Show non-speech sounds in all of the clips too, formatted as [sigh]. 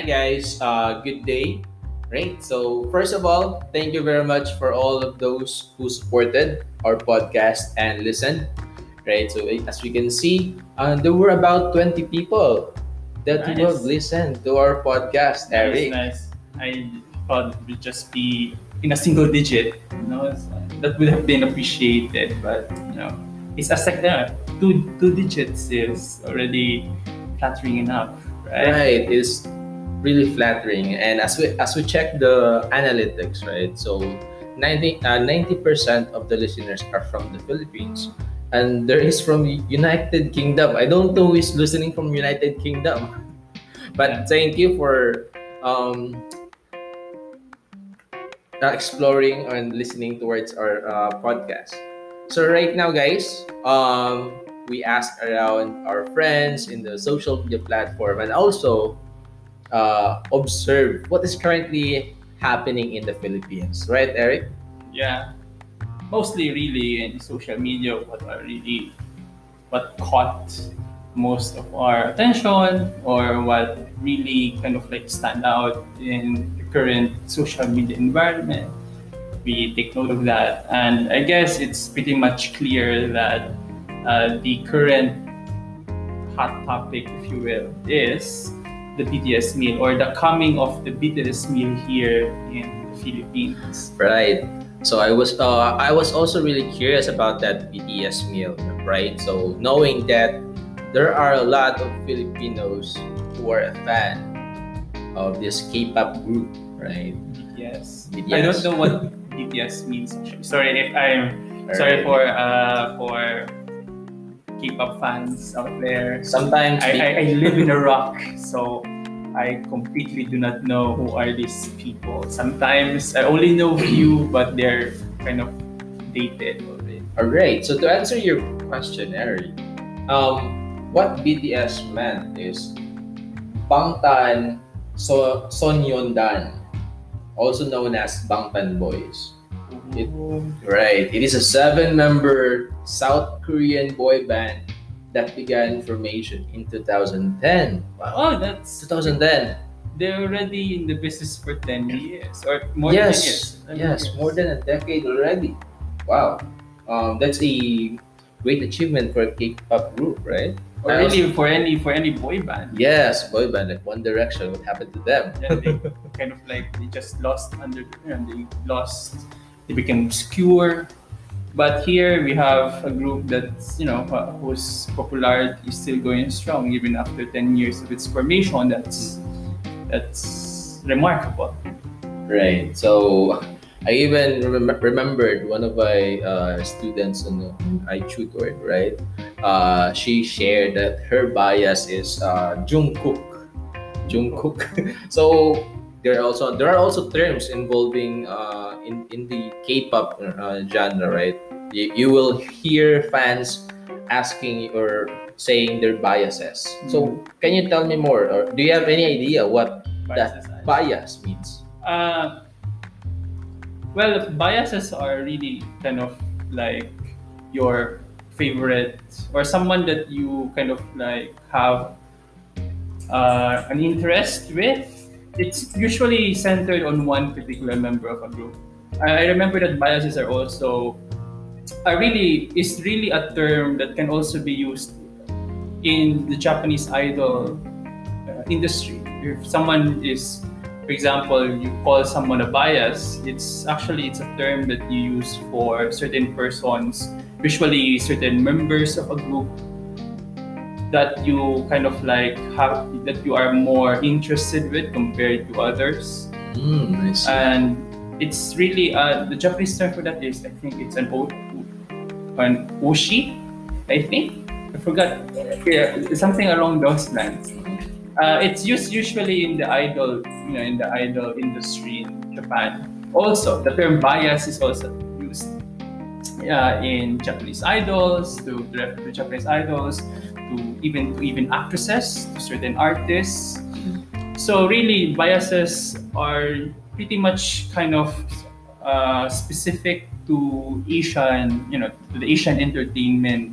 Hi guys, uh, good day. Right. So first of all, thank you very much for all of those who supported our podcast and listened. Right. So as we can see, uh, there were about twenty people that Nice. will listen to our podcast. Erik. Nice, nice. I thought it would just be in a single digit. You know, that would have been appreciated, but you know, it's a second. Uh, two two digits is already flattering enough, right? Right. It's really flattering. And as we as we check the analytics, right? So 90 uh, 90% of the listeners are from the Philippines. And there is from United Kingdom. I don't know who is listening from United Kingdom. [laughs] But thank you for um, uh, exploring and listening towards our uh, podcast. So right now, guys, um, we asked around our friends in the social media platform and also uh, observe what is currently happening in the Philippines, right, Erik? Yeah, mostly really in social media. What are really what caught most of our attention, or what really kind of like stand out in the current social media environment. We take note of that, and I guess it's pretty much clear that uh, the current hot topic, if you will, is the BTS meal or the coming of the BTS meal here in the Philippines. Right. So I was uh, I was also really curious about that BTS meal, right? So knowing that there are a lot of Filipinos who are a fan of this K-pop group, right? BTS. BTS. I don't know what BTS means. Sorry if I'm sorry Alright. for uh for K-pop fans out there. Sometimes I, I, I live in a rock, so I completely do not know who are these people. Sometimes I only know few, but they're kind of dated already. Alright, so to answer your question, Erik, um, what BTS meant is Bangtan so Sonyeondan, also known as Bangtan Boys. It- Right, it is a seven-member South Korean boy band that began formation in 2010. Wow, Oh, that's 2010. they're already in the business for ten years or more than 10 years. yes, years. more than a decade already. Wow, um, that's a great achievement for a K-pop group, right? Or I also- for any for any boy band. Yes, boy band like One Direction. What happened to them? Yeah, they [laughs] kind of like they just lost under you know, they lost they became obscure but here we have a group that's you know uh, whose popularity is still going strong even after 10 years of its formation that's that's remarkable Right. So I even remem- remembered one of my uh, students on I tutored. Right. Uh, she shared that her bias is uh, Jungkook. Jungkook. [laughs] so there are also there are also terms involving uh, in in the K-pop uh, genre, right? You, you will hear fans asking or saying their biases. So can you tell me more, or do you have any idea what Biases, that bias means? uh, well biases are really kind of like your favorite or someone that you kind of like have uh, an interest with it's usually centered on one particular member of a group. I remember that biases are also are really is really a term that can also be used in the japanese idol uh, industry. If someone is for example you call someone a bias it's actually it's a term that you use for certain persons usually certain members of a group that you kind of like have that you are more interested with compared to others. Mm, I see. and it's really uh, the Japanese term for that is I think it's an o- an oshi I think. I forgot. Yeah, something along those lines. Uh, it's used usually in the idol you know in the idol industry in Japan. Also the term bias is also used uh, in Japanese idols to to refer to Japanese idols to even to even actresses to certain artists so really biases are pretty much kind of uh, specific to Asian, you know, to the Asian entertainment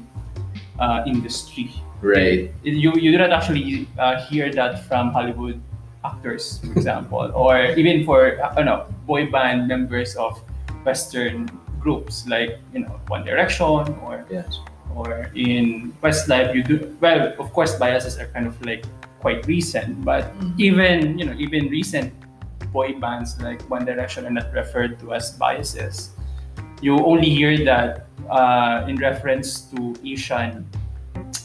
uh, industry. right. You you do not actually uh, hear that from Hollywood actors, for example, or even for uh, ano, boy band members of Western groups like you know One Direction or Yes. Or in Westlife you do well. Of course, biases are kind of like quite recent, but Mhm. even you know even recent boy bands like One Direction are not referred to as biases. You only hear that uh, in reference to Asian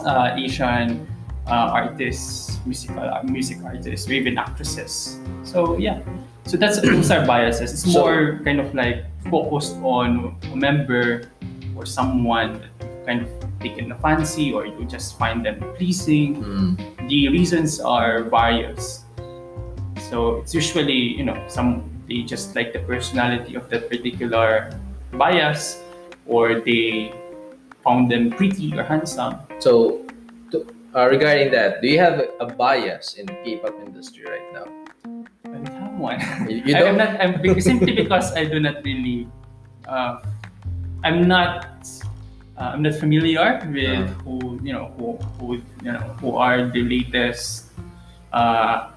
uh, Asian uh, artists, musical uh, music artists, or even actresses. So yeah, so that's [coughs] those are biases. It's So- more kind of like focused on a member or someone that you kind of taken a fancy or you just find them pleasing. Mm. The reasons are various. So it's usually you know some they just like the personality of that particular bias, or they found them pretty or handsome. So, to, uh, regarding that, do you have a bias in the K-pop industry right now? I don't have one. You, [laughs] don't. I'm not. I'm, simply because I do not really. Uh, I'm not. Uh, I'm not familiar with Uh. who you know who who you know who are the latest. Uh,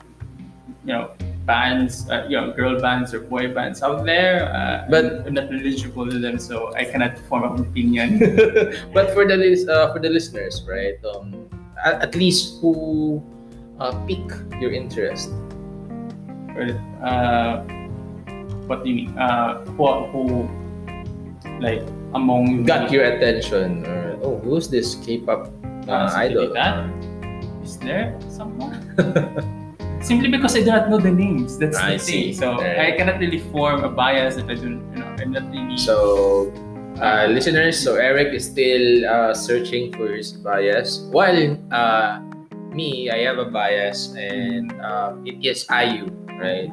you know bands, uh, you know girl bands or boy bands out there. Uh, But- I'm not knowledgeable to them, so I cannot form an opinion. [laughs] but for the lis- uh, for the listeners, right? Um, at, at least who uh, pique your interest. Or, uh, what do you mean? Uh, who, who like among Got your attention, or oh, who's this K-pop uh, Uh, simply idol? that. Is there someone? [laughs] Simply because I do not know the names. That's I the thing. So Right. I cannot really form a bias if I don't, you know, I'm not really. So, uh, listeners, so Erik is still uh, searching for his bias. While uh, me, I have a bias, and uh, it is IU, right?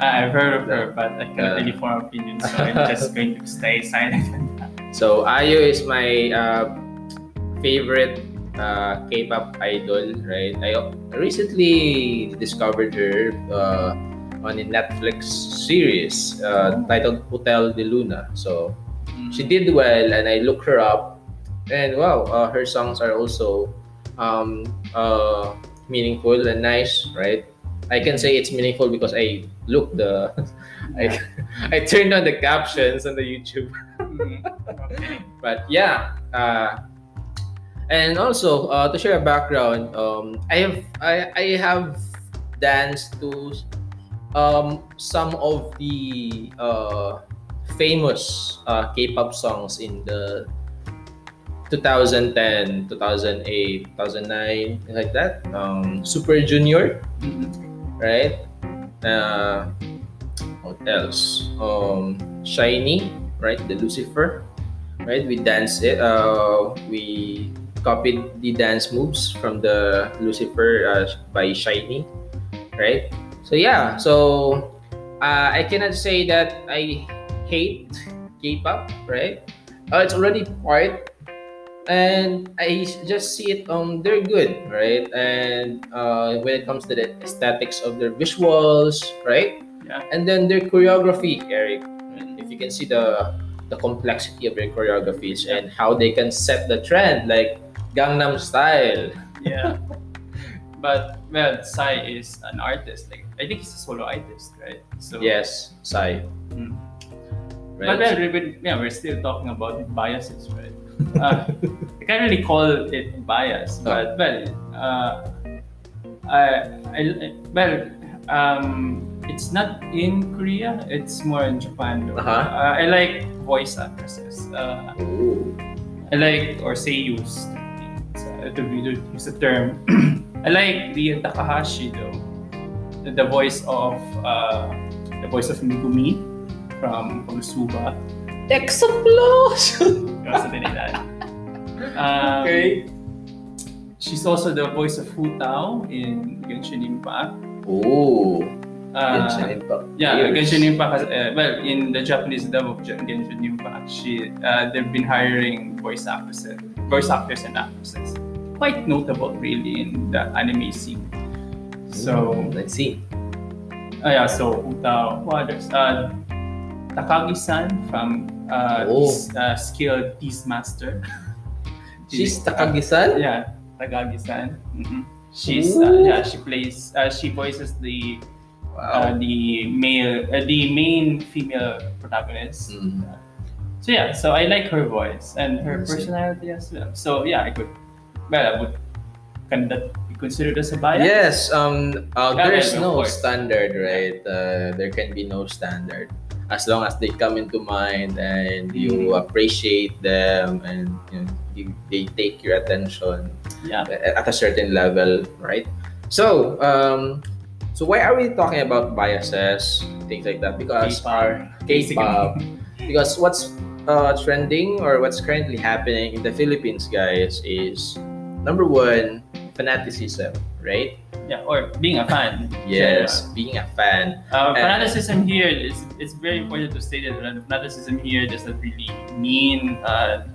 I've heard of her, but I cannot really form opinion. So I'm [laughs] just going to stay silent. So IU is my uh, favorite uh, K-pop idol, right? I recently discovered her uh, on a Netflix series uh, titled Hotel del Luna. So she did well, and I looked her up, and wow, uh, her songs are also um, uh, meaningful and nice, right? I can say it's meaningful because I looked the, [laughs] I, I turned on the captions on the YouTube. Mhm. Okay. [laughs] But yeah, uh, and also uh, to share a background, um, I have I, I have danced to um, some of the uh, famous uh, K-pop songs in the 2010, 2008, 2009, like that. Um, Super Junior, Mhm. Right? Uh, what else? Um, SHINee, right? The Lucifer, right? We danced it. Uh, we copied the dance moves from the Lucifer uh, by SHINee, right? So yeah, so uh, I cannot say that I hate K-pop, right? Uh, it's already part and I just see it um they're good right and uh, when it comes to the aesthetics of their visuals right Yeah. and then their choreography Erik if you can see the the complexity of their choreographies and how they can set the trend like Gangnam Style Yeah. [laughs] But well, Psy is an artist. Like I think he's a solo artist, right? So yes Psy Mm. right But well, yeah, we're still talking about biases, right? Uh, I can't really call it bias, but well, uh, I, I, well, um, it's not in Korea. It's more in Japan. Uh-huh. Uh, I like voice actresses. Uh. I like or seiyus. So, to use the term. [clears throat] I like Ria Takahashi though, the, the voice of uh, the voice of Megumi from Konosuba. Explosion Or something like. Um, okay She's also the voice of Hu Tao in Genshin Impact. Ooh. Uh, Genshin Impact. Yeah, Years. Genshin Impact. Has, uh, well, in the Japanese dub of Gen- Genshin Impact, she uh, they've been hiring voice actors, voice actors and actresses. Quite notable, really, in the anime scene. So, Mm, let's see uh, yeah, so Hu Tao, who others? Uh, Takagi-san from uh, Oh. Beast- uh, Skill Beastmaster. [laughs] she's Takagi-san Yeah, Takagi-san. Mhm. She's uh, yeah, she plays uh, she voices the uh, Wow. the male uh, the main female protagonist. Mhm. So yeah, so I like her voice and her personality as well. So yeah, I could well I would can that be considered as a bias? Yes, um, uh, there's no standard, right? Uh, there can be no standard as long as they come into mind and you Mhm. appreciate them and you know, you, they take your attention Yeah. at a certain level, right? So, um, so why are we talking about biases, things like that? Because K-pop, our. K-pop, because what's uh, trending or what's currently happening in the Philippines, guys, is number one, fanaticism, right? Yeah, or being a fan. Yes, being a fan. Uh, fanaticism here is it's very important to state that fanaticism here doesn't really mean uh,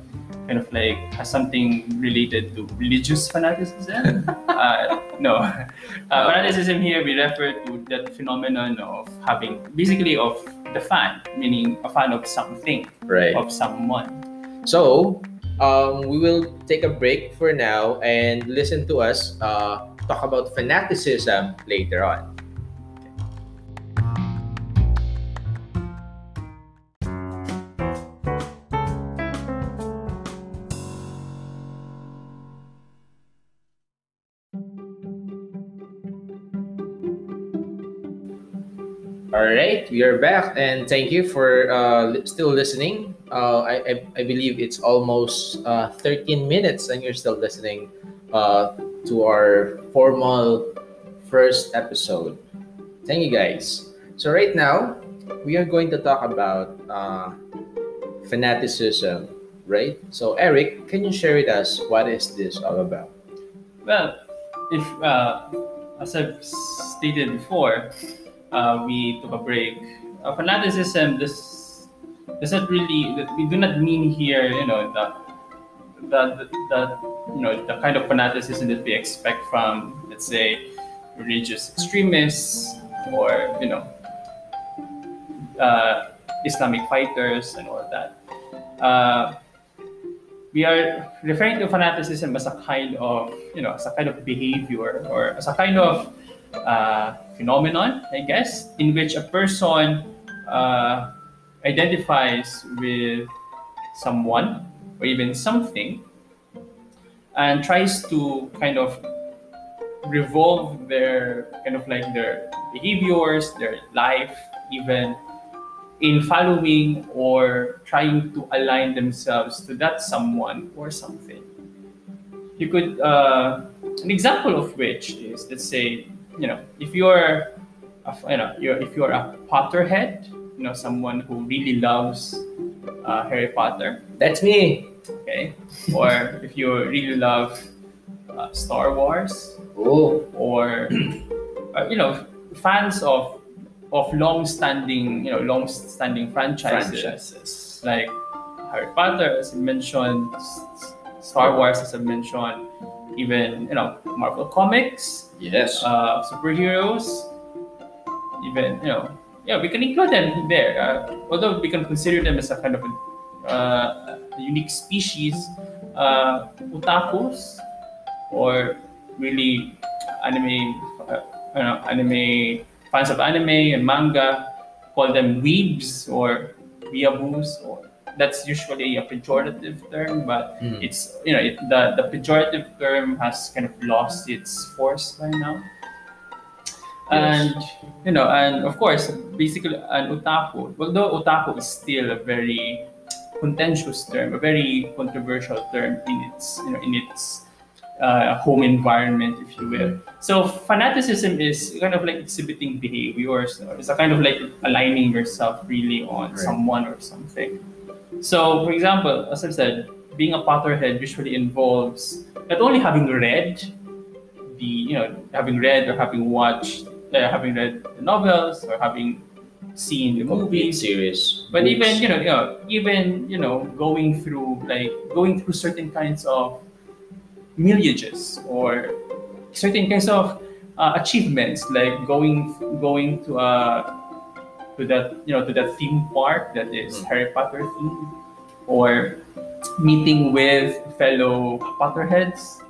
kind of like has something related to religious fanaticism. [laughs] uh, no, uh, fanaticism here we refer to that phenomenon of having basically of the fan, meaning a fan of something, Right. of someone. So, um, we will take a break for now and listen to us uh, talk about fanaticism later on. All right, we are back, and thank you for uh, still listening. Uh, I, I, I believe it's almost uh, 13 minutes, and you're still listening uh, to our formal first episode. Thank you, guys. So, right now, we are going to talk about uh, fanaticism, right? So, Erik, can you share with us what is this all about? Well, if uh, as I've stated before, uh, we took a break. Uh, fanaticism does doesn't really. We do not mean here, you know, the the the you know the kind of fanaticism that we expect from, let's say, religious extremists or you know uh, Islamic fighters and all of that. Uh, we are referring to fanaticism as a kind of you know as a kind of behavior or as a kind of uh, phenomenon i guess in which a person uh, identifies with someone or even something and tries to kind of revolve their kind of like their behaviors their life even in following or trying to align themselves to that someone or something. You could, uh, an example of which is, let's say, you know, if you're, a, you know, you're, if you're a Potterhead, you know, someone who really loves uh, Harry Potter, That's me. Okay, or if you really love uh, Star Wars, Oh, or uh, you know fans of of long-standing you know long-standing franchises, franchises. like Harry Potter as I mentioned. Star Wars as I mentioned. Even you know Marvel comics. Yes. uh, superheroes. Even you know yeah we can include them there. Uh, although we can consider them as a kind of a, uh, unique species uh, otakus or really anime uh, you know, anime fans of anime and manga call them weebs or weeaboos or that's usually a pejorative term but Mm. it's you know it, the the pejorative term has kind of lost its force by now and you know and of course basically an otaku although otaku is still a very contentious term a very controversial term in its you know in its uh, home environment if you will so fanaticism is kind of like exhibiting behaviors or it's a kind of like aligning yourself really on Right. someone or something so for example as i said being a potterhead usually involves not only having read the you know having read or having watched uh, having read the novels or having seen the Complete movies series. but Books. even you know, know even you know going through like going through certain kinds of millages or certain kinds of uh, achievements like going going to a to that you know to that theme park that is Mm. Harry Potter theme or meeting with fellow Potterheads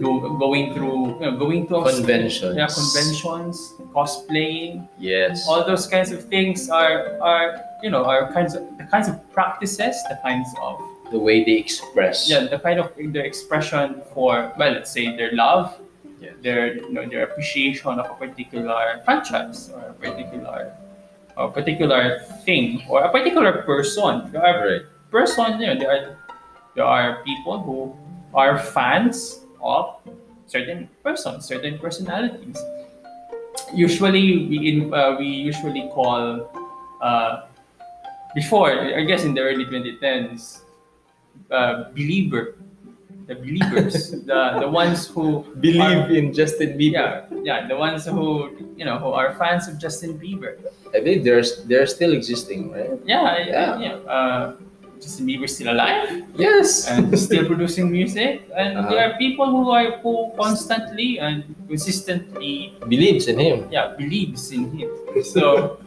go, going through you know, going to Conventions. yeah conventions cosplaying Yes. all those kinds of things are are you know are kinds of the kinds of practices the kinds of the way they express. yeah the kind of the expression for well let's say their love Yes. their you know their appreciation of a particular franchise or a particular a particular thing or a particular person there are Right. person you know there are there are people who are fans of certain persons certain personalities usually we in uh, we usually call uh, before I guess in the early 2010s uh, Belieber the Beliebers [laughs] the the ones who Believe are- in Justin Bieber. yeah yeah the ones who you know who are fans of Justin Bieber I believe there's they're still existing, right? yeah I- Yeah. yeah uh, Justin Bieber's still alive Yes. and still producing music and Uh-huh. there are people who are who constantly and consistently Believes in him. yeah believes in him [laughs] so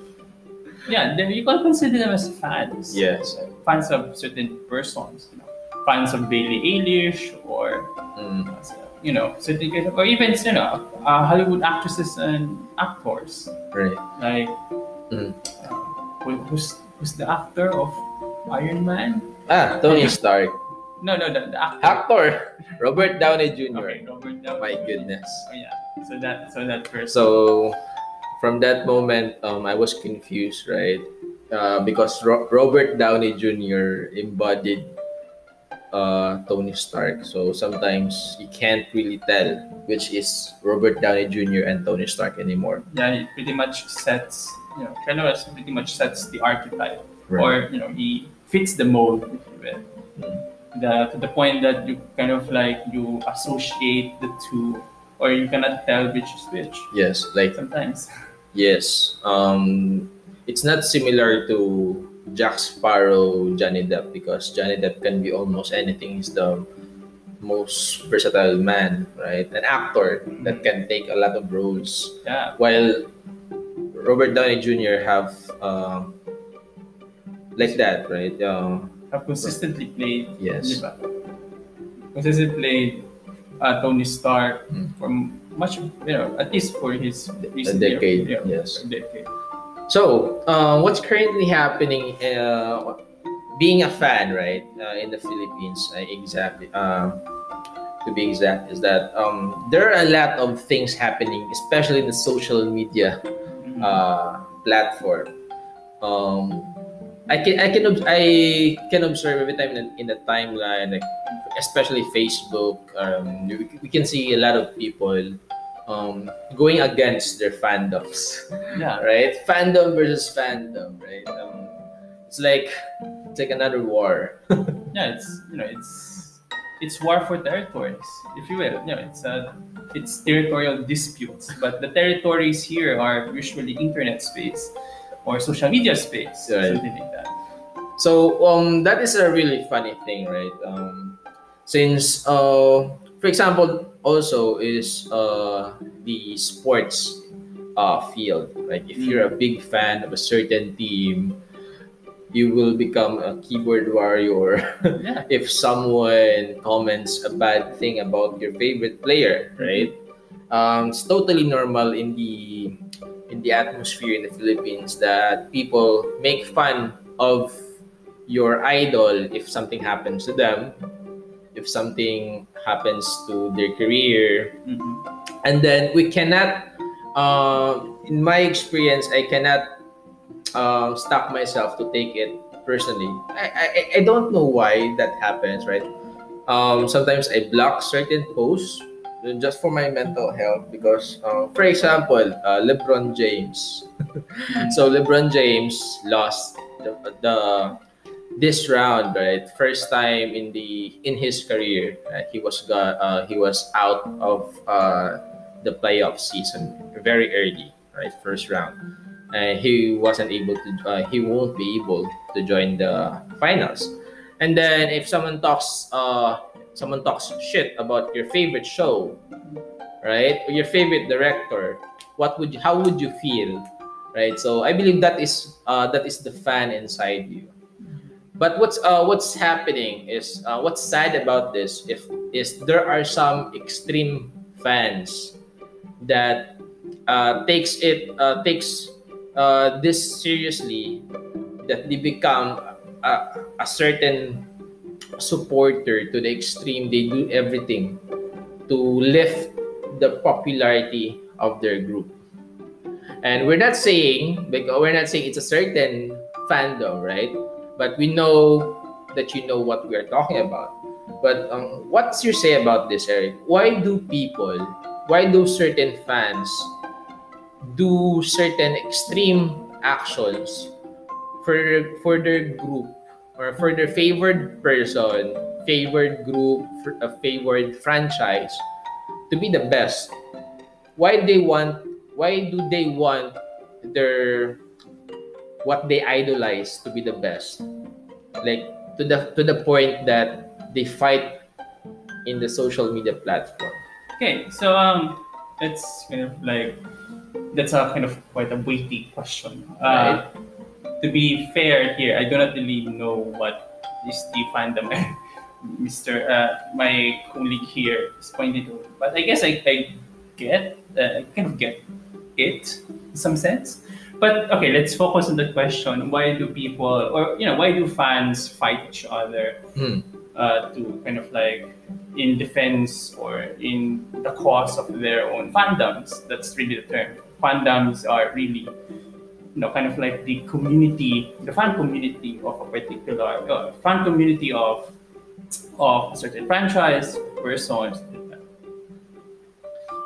yeah then you can consider them as fans Yes. fans of certain persons you know, fans of Billie Eilish or Mm. you know certain or even you know uh, Hollywood actresses and actors Right. like Mm. uh, who's who's the actor of Iron Man Ah, Tony Stark. no no the, the actor Actor Robert Downey Jr. okay Robert Downey My goodness. Oh, yeah. So that so that person. So from that moment, um, I was confused, right? Uh, because Ro- Robert Downey Jr. embodied uh, Tony Stark. So sometimes you can't really tell which is Robert Downey Jr. and Tony Stark anymore. yeah, he pretty much sets you know kind of pretty much sets the archetype, Right. or you know he fits the mold, if you will. Mm. The, to the point that you kind of like you associate the two, or you cannot tell which is which. Yes, like Sometimes. yes. Um, it's not similar to Jack Sparrow, Johnny Depp because Johnny Depp can be almost anything. He's the most versatile man, right? An actor that can take a lot of roles. Yeah. While Robert Downey Jr. have um, like that, right? Um, Have consistently played. Yes. Consistently played uh, Tony Stark Mm. for much, you know, at least for his a recent decade. year- yeah, Yes. a decade. So, uh, what's currently happening? Uh, being a fan, right, uh, in the Philippines, uh, exactly. Uh, to be exact, is that um, there are a lot of things happening, especially in the social media Mhm. uh, platform. Um, I can I can I can observe every time in, in the timeline, like especially Facebook. Um, we, we can see a lot of people um, going against their fandoms [laughs] yeah. right? Fandom versus fandom, right? Um, it's like it's like another war. [laughs] yeah, it's you know it's it's war for territories, if you will. You know, it's uh, it's territorial disputes, but the territories here are usually internet space or social media space, Right. something like that. So um, that is a really funny thing, right? Um, since uh, for example, also is uh, the sports uh, field. Like if you're a big fan of a certain team, you will become a keyboard warrior. [laughs] Yeah, if someone comments a bad thing about your favorite player, right? Um, it's totally normal in the in the atmosphere in the Philippines that people make fun of your idol if something happens to them, if something happens to their career, Mhm. and then we cannot. Um, in my experience, I cannot um, stop myself to take it personally. I, I I don't know why that happens, right? Um, sometimes I block certain posts just for my mental health because, uh, for example, uh, LeBron James. [laughs] so LeBron James lost the, the this round, right? First time in the in his career, right? he was got uh, he was out of uh, the playoff season very early, right? First round, and he wasn't able to. Uh, he won't be able to join the finals. And then if someone talks, uh, someone talks shit about your favorite show, right? Or your favorite director, what would you, how would you feel, right? So I believe that is uh, that is the fan inside you. but what's uh, what's happening is uh, what's sad about this if is there are some extreme fans that uh, takes it uh, takes uh, this seriously that they become a, a certain supporter to the extreme they do everything to lift the popularity of their group and we're not saying because we're not saying it's a certain fandom right but we know that you know what we are talking about. But um, what's your say about this, Erik? Why do people, why do certain fans do certain extreme actions for for their group or for their favored person, favored group, a favored franchise to be the best? Why they want? Why do they want their what they idolize to be the best like to the to the point that they fight in the social media platform okay so um it's kind of like that's a kind of quite a weighty question uh, right. To be fair here i do not really know what is the fandom [laughs] mr uh, my colleague here is pointing to but i guess i, I get uh, i kind of get it in some sense but okay, let's focus on the question: Why do people, or you know, why do fans fight each other mm. uh, to kind of like in defense or in the cause of their own fandoms? That's really the term. Fandoms are really, you know, kind of like the community, the fan community of a particular uh, fan community of of a certain franchise, person,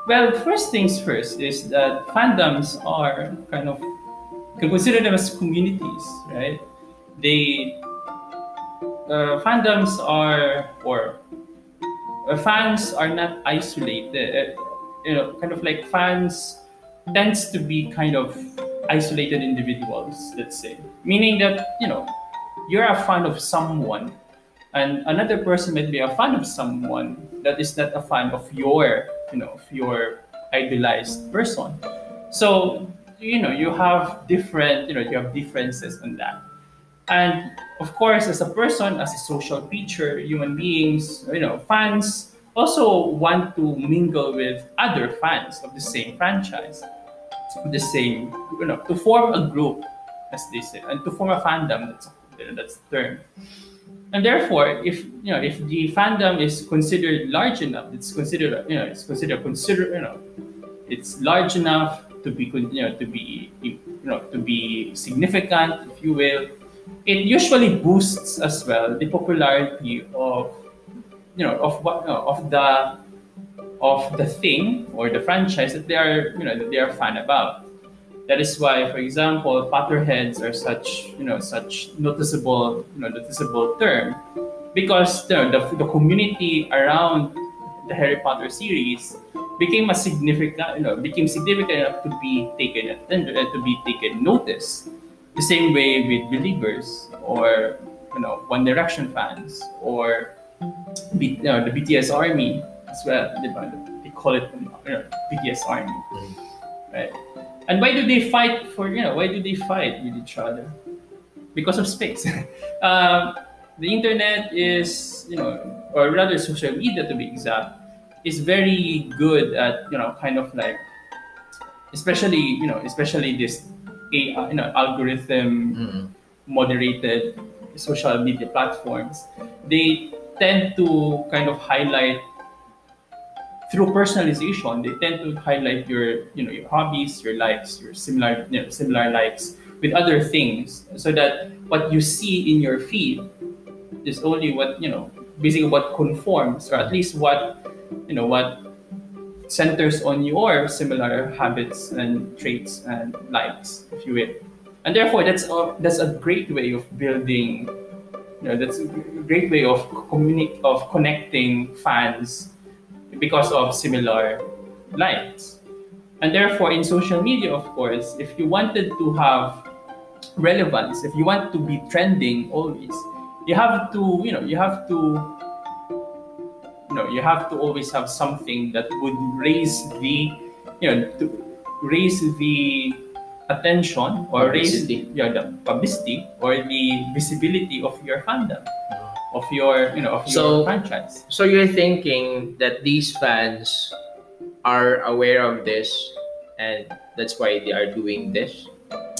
well, first things first is that fandoms are kind of can consider them as communities, right? They uh, fandoms are or uh, fans are not isolated. Uh, you know, kind of like fans tends to be kind of isolated individuals. Let's say, meaning that you know you're a fan of someone, and another person might be a fan of someone that is not a fan of your you know of your idealized person. So you know you have different you know you have differences in that and of course as a person as a social creature human beings you know fans also want to mingle with other fans of the same franchise the same you know to form a group as they say and to form a fandom that's that's the term. And therefore if you know if the fandom is considered large enough it's considered you know it's considered consider you know it's large enough to be you know to be you know to be significant, if you will, it usually boosts as well the popularity of you know of what you know, of the of the thing or the franchise that they are you know that they are fan about. That is why, for example, Potterheads are such you know such noticeable you know noticeable term because you know, the, the community around the Harry Potter series became a significant, you know, became significant enough to be taken attended, uh, to be taken notice. The same way with Beliebers or you know One Direction fans or you know, the BTS Army as well. They call it you know, Army, mm-hmm. right? And why do they fight for you know why do they fight with each other? Because of space. [laughs] um, the internet is you know, or rather social media to be exact, is very good at you know kind of like especially you know especially this AI, you know algorithm mm-hmm. moderated social media platforms they tend to kind of highlight through personalization they tend to highlight your you know your hobbies your likes your similar you know, similar likes with other things so that what you see in your feed is only what you know basically what conforms or at least what you know what centers on your similar habits and traits and likes, if you will. And therefore, that's a, that's a great way of building. You know, that's a great way of communi- of connecting fans because of similar likes. And therefore, in social media, of course, if you wanted to have relevance, if you want to be trending always, you have to, you know, you have to you know you have to always have something that would raise the you know to raise the attention or Publicity. raise yeah, the publicity or the visibility of your fandom, of your you know of So- your franchise. So you're thinking that these fans are aware of this, and that's why they are doing this.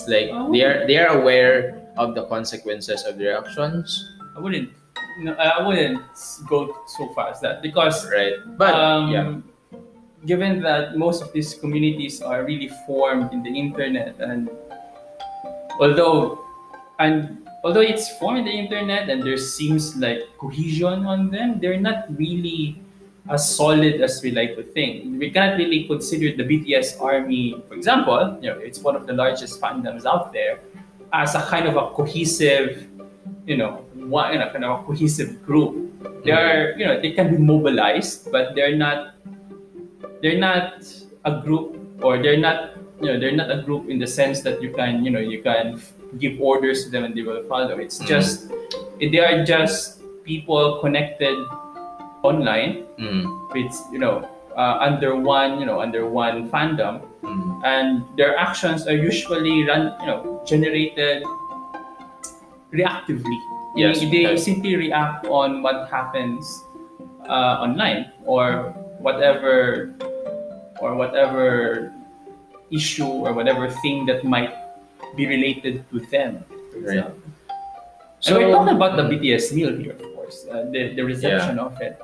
Like Oh. they are they are aware of the consequences of their actions, I wouldn't. No, I wouldn't go so far as that because right? But um, yeah, given that most of these communities are really formed in the internet and although and although it's formed in the internet and there seems like cohesion on them they're not really as solid as we like to think. We cannot really consider the bts army for example you know it's one of the largest fandoms out there as a kind of a cohesive you know one you know, kind of a cohesive group. They mm-hmm. are you know they can be mobilized but they're not they're not a group or they're not you know they're not a group in the sense that you can you know you can give orders to them and they will follow. It's Mhm. just they are just people connected online Mm, with you know uh, under one you know under one fandom. Mm, and their actions are usually run you know generated reactively. Yes, they yes. simply react on what happens uh, online or whatever or whatever issue or whatever thing that might be related to them Right. and we're talking about the. BTS meal here of course uh, the, the reception of it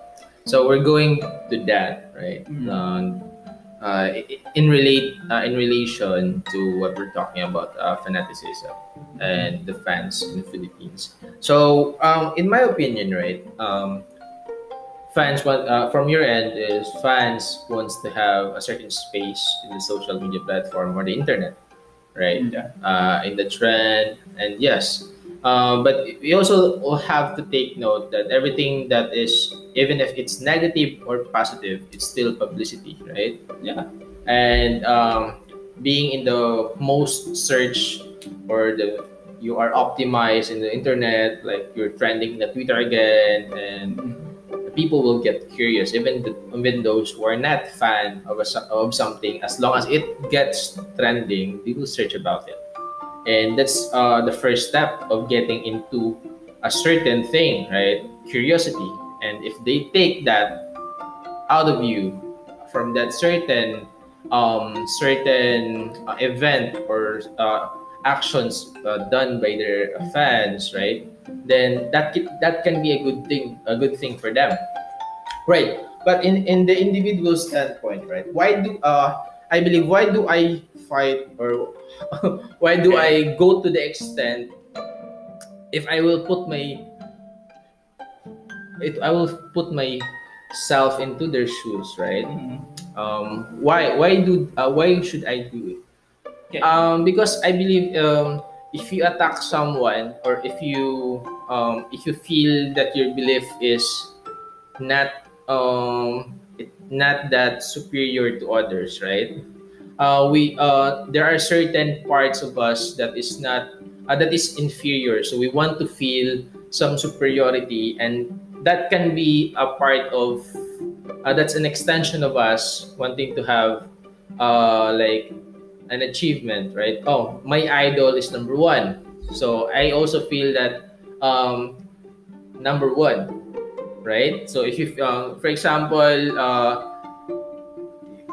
So we're going to that, right? Mm. Um, uh, in relate uh, in relation to what we're talking about uh, fanaticism and the fans in the Philippines. So, um, in my opinion, right, um, fans want uh, from your end is fans wants to have a certain space in the social media platform or the internet, right? Yeah. uh, in the trend and yes uh, but we also have to take note that everything that is even if it's negative or positive it's still publicity right Yeah. and um, being in the most search or the you are optimized in the internet like you're trending in the twitter again and people will get curious even even those who are not fan of, a, of something as long as it gets trending they will search about it. And that's uh, the first step of getting into a certain thing right? Curiosity. And if they take that out of you from that certain um, certain uh, event or uh, actions uh, done by their fans right? Then that that can be a good thing a good thing for them. Right. But in in the individual standpoint right why do uh i believe why do i fight or [laughs] why do i go to the extent if i will put my it i will put myself into their shoes right? Mhm. um why why do uh, why should i do it Okay. um because i believe um if you attack someone or if you um if you feel that your belief is not um not that superior to others right uh we uh there are certain parts of us that is not uh, that is inferior so we want to feel some superiority and that can be a part of uh, that's an extension of us wanting to have uh like an achievement right? Oh my idol is number one. So i also feel that um number one right? So if you uh, for example uh,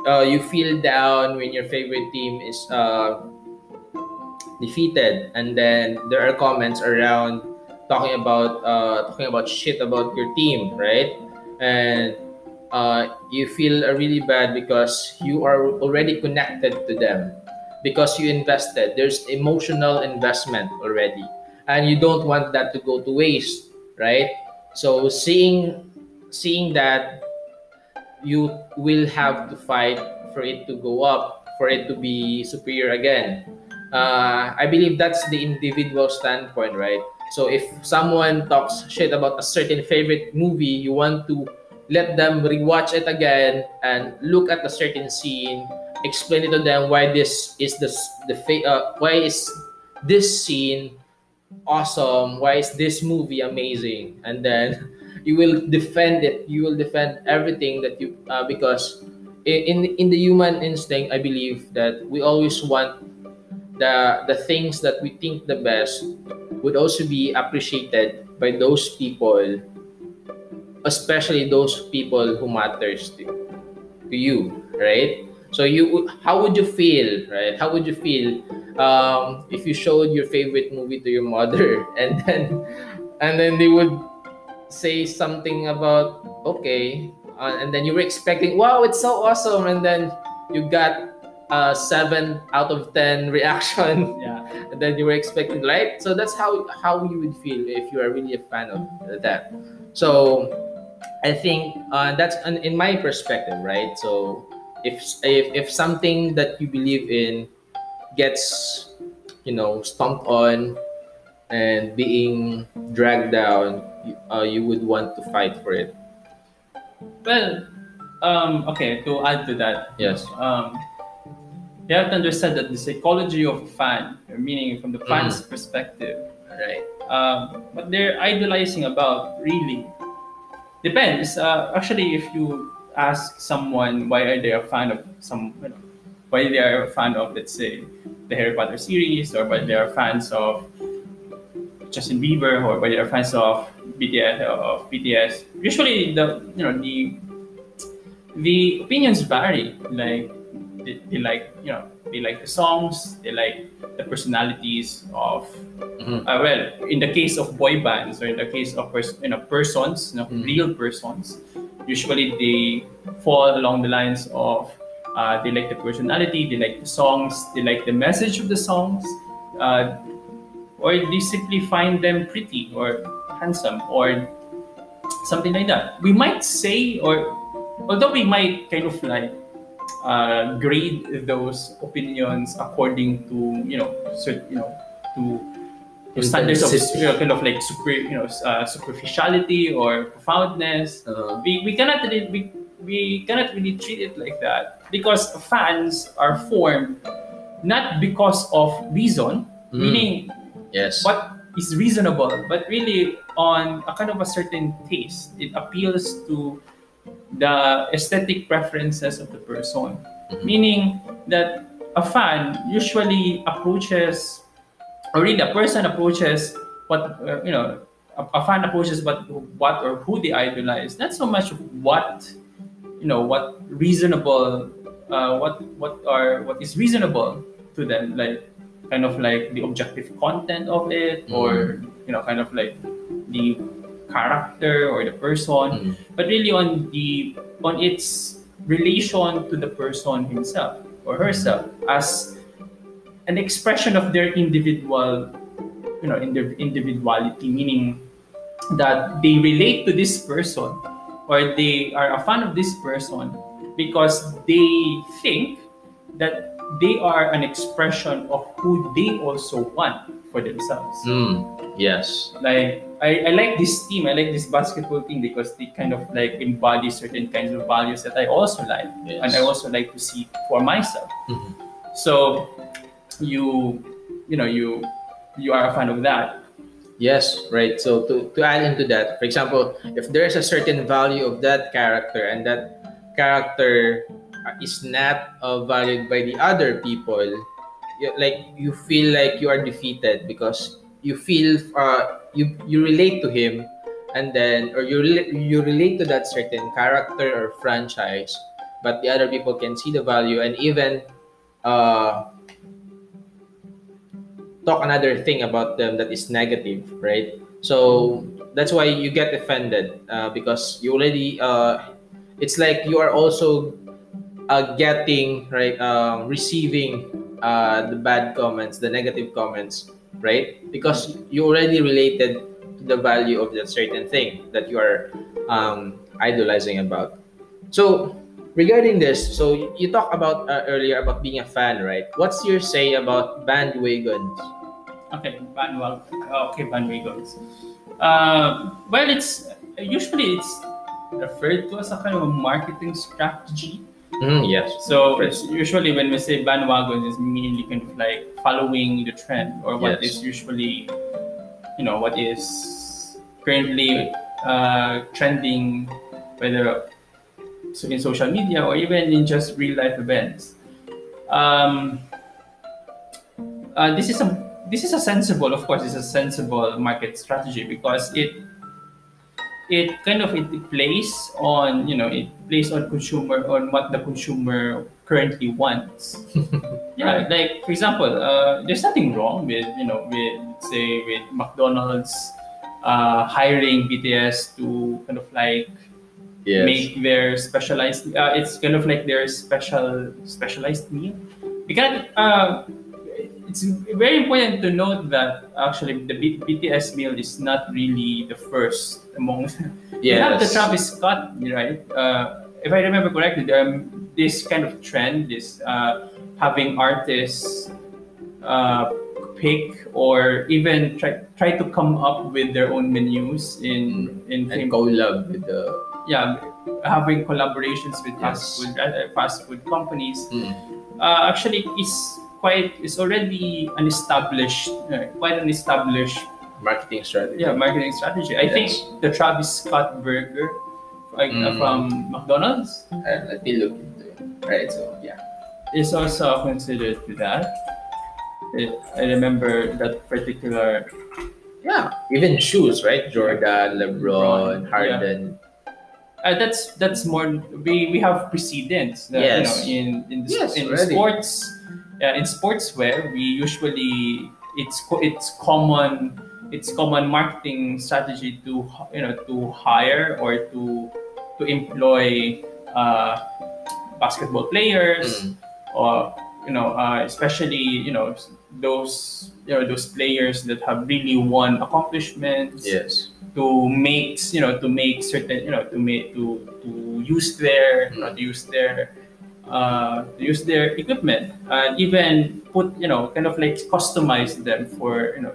uh you feel down when your favorite team is uh defeated and then there are comments around talking about uh talking about shit about your team right? And uh, you feel really bad because you are already connected to them because you invested. There's emotional investment already. And you don't want that to go to waste right? So seeing seeing that you will have to fight for it to go up for it to be superior again. Uh, i believe that's the individual standpoint right? So if someone talks shit about a certain favorite movie you want to let them rewatch it again and look at a certain scene explain it to them why this is the the uh, why is this scene awesome? Why is this movie amazing? And then you will defend it. You will defend everything that you uh, because in in the human instinct i believe that we always want the the things that we think the best would also be appreciated by those people especially those people who matters to, to you right so you how would you feel right? How would you feel um, if you showed your favorite movie to your mother [laughs] and then and then they would say something about okay uh, and then you were expecting wow it's so awesome and then you got a seven out of ten [laughs] reaction. Yeah. and then you were expecting right? So that's how how you would feel if you are really a fan of that. So i think uh, that's an, in my perspective right? So if, if if something that you believe in gets you know stomped on and being dragged down you, uh, you would want to fight for it. Well, um, okay, to add to that, yes. Um, you have to understand that the psychology of a fan, meaning from the fan's perspective, right. um, what they're idolizing about really depends. Uh, actually, if you ask someone why are they a fan of some, you know, why they are a fan of, let's say, the Harry Potter series, or why they are fans of Justin Bieber, or why they are fans of BTS, of BTS. Usually, the you know the the opinions vary. Like they, they like you know they like the songs, they like the personalities of Mhm. uh, well, in the case of boy bands or in the case of pers- you know, persons, you know, Mm. real persons, usually they fall along the lines of uh, they like the personality, they like the songs, they like the message of the songs, uh, or they simply find them pretty or handsome or something like that. We might say, or although we might kind of like uh, grade those opinions according to you know, cert, you know, to standards of you know, kind of like super, you know, uh, superficiality or profoundness. uh, We, we cannot really we, we cannot really treat it like that because fans are formed not because of reason, Mm. meaning yes what is reasonable, but really on a kind of a certain taste. It appeals to the aesthetic preferences of the person. Mhm. Meaning that a fan usually approaches, or really a person approaches what, uh, you know, a, a fan approaches what, what or who they idolize, not so much what, you know, what reasonable, uh, what, what are, what is reasonable to them, like kind of like the objective content of it or you know kind of like the character or the person. Mm. but really on the on its relation to the person himself or herself as an expression of their individual you know in their individuality meaning that they relate to this person or they are a fan of this person because they think that they are an expression of who they also want for themselves Mm, yes like I, I like this team i like this basketball team because they kind of like embody certain kinds of values that i also like Yes. and i also like to see for myself Mhm. so you you know you you are a fan of that Yes, right. So to, to add into that, for example, if there's a certain value of that character and that character is not uh, valued by the other people, you, like you feel like you are defeated because you feel uh, you you relate to him, and then or you you relate to that certain character or franchise, but the other people can see the value and even uh, talk another thing about them that is negative, right? So that's why you get offended uh, because you already. Uh, it's like you are also uh, getting right, um, receiving uh, the bad comments, the negative comments, right? Because you already related to the value of that certain thing that you are um, idolizing about. So regarding this, so you talked about uh, earlier about being a fan, right? What's your say about bandwagons? Okay, bandwagon. Okay, bandwagons. Uh, well, it's usually it's referred to as a kind of a marketing strategy. Mm, yes. So it's usually when we say bandwagons, it's mainly kind of like following the trend or what Yes. is usually, you know, what is currently uh, trending, whether so in social media or even in just real life events. Um, uh, this is a this is a sensible, of course, it's a sensible market strategy because it it kind of it plays on you know it plays on consumer on what the consumer currently wants. [laughs] yeah, like for example, uh, there's nothing wrong with you know with say with McDonald's uh, hiring BTS to kind of like Yes. make their specialized uh, it's kind of like their special specialized meal because uh, it's very important to note that actually the B- bts meal is not really the first among [laughs] you have the travis scott right uh, if i remember correctly there are this kind of trend this uh, having artists uh, pick or even try try to come up with their own menus in in and collab with the yeah, having collaborations with fast Yes. food uh, fast food companies Mm. uh, actually is quite is already an established uh, quite an established marketing strategy. yeah marketing strategy. I think the Travis Scott burger like, uh, Mm. from McDonald's Uh, let me look into it. Right. So yeah. is also considered to that. It, I remember that particular Yeah. Even shoes, right? Jordan, LeBron, LeBron, yeah. Harden. uh, that's that's more we, we have precedents that, Yes. you know in in, the, Yes, in sports uh, in sportswear we usually it's it's common it's common marketing strategy to you know to hire or to to employ uh, basketball players Mm. or you know uh, especially you know those you know those players that have really won accomplishments Yes. to make you know to make certain you know to make to to use their you know, to use their uh, use their equipment and even put you know kind of like customize them for you know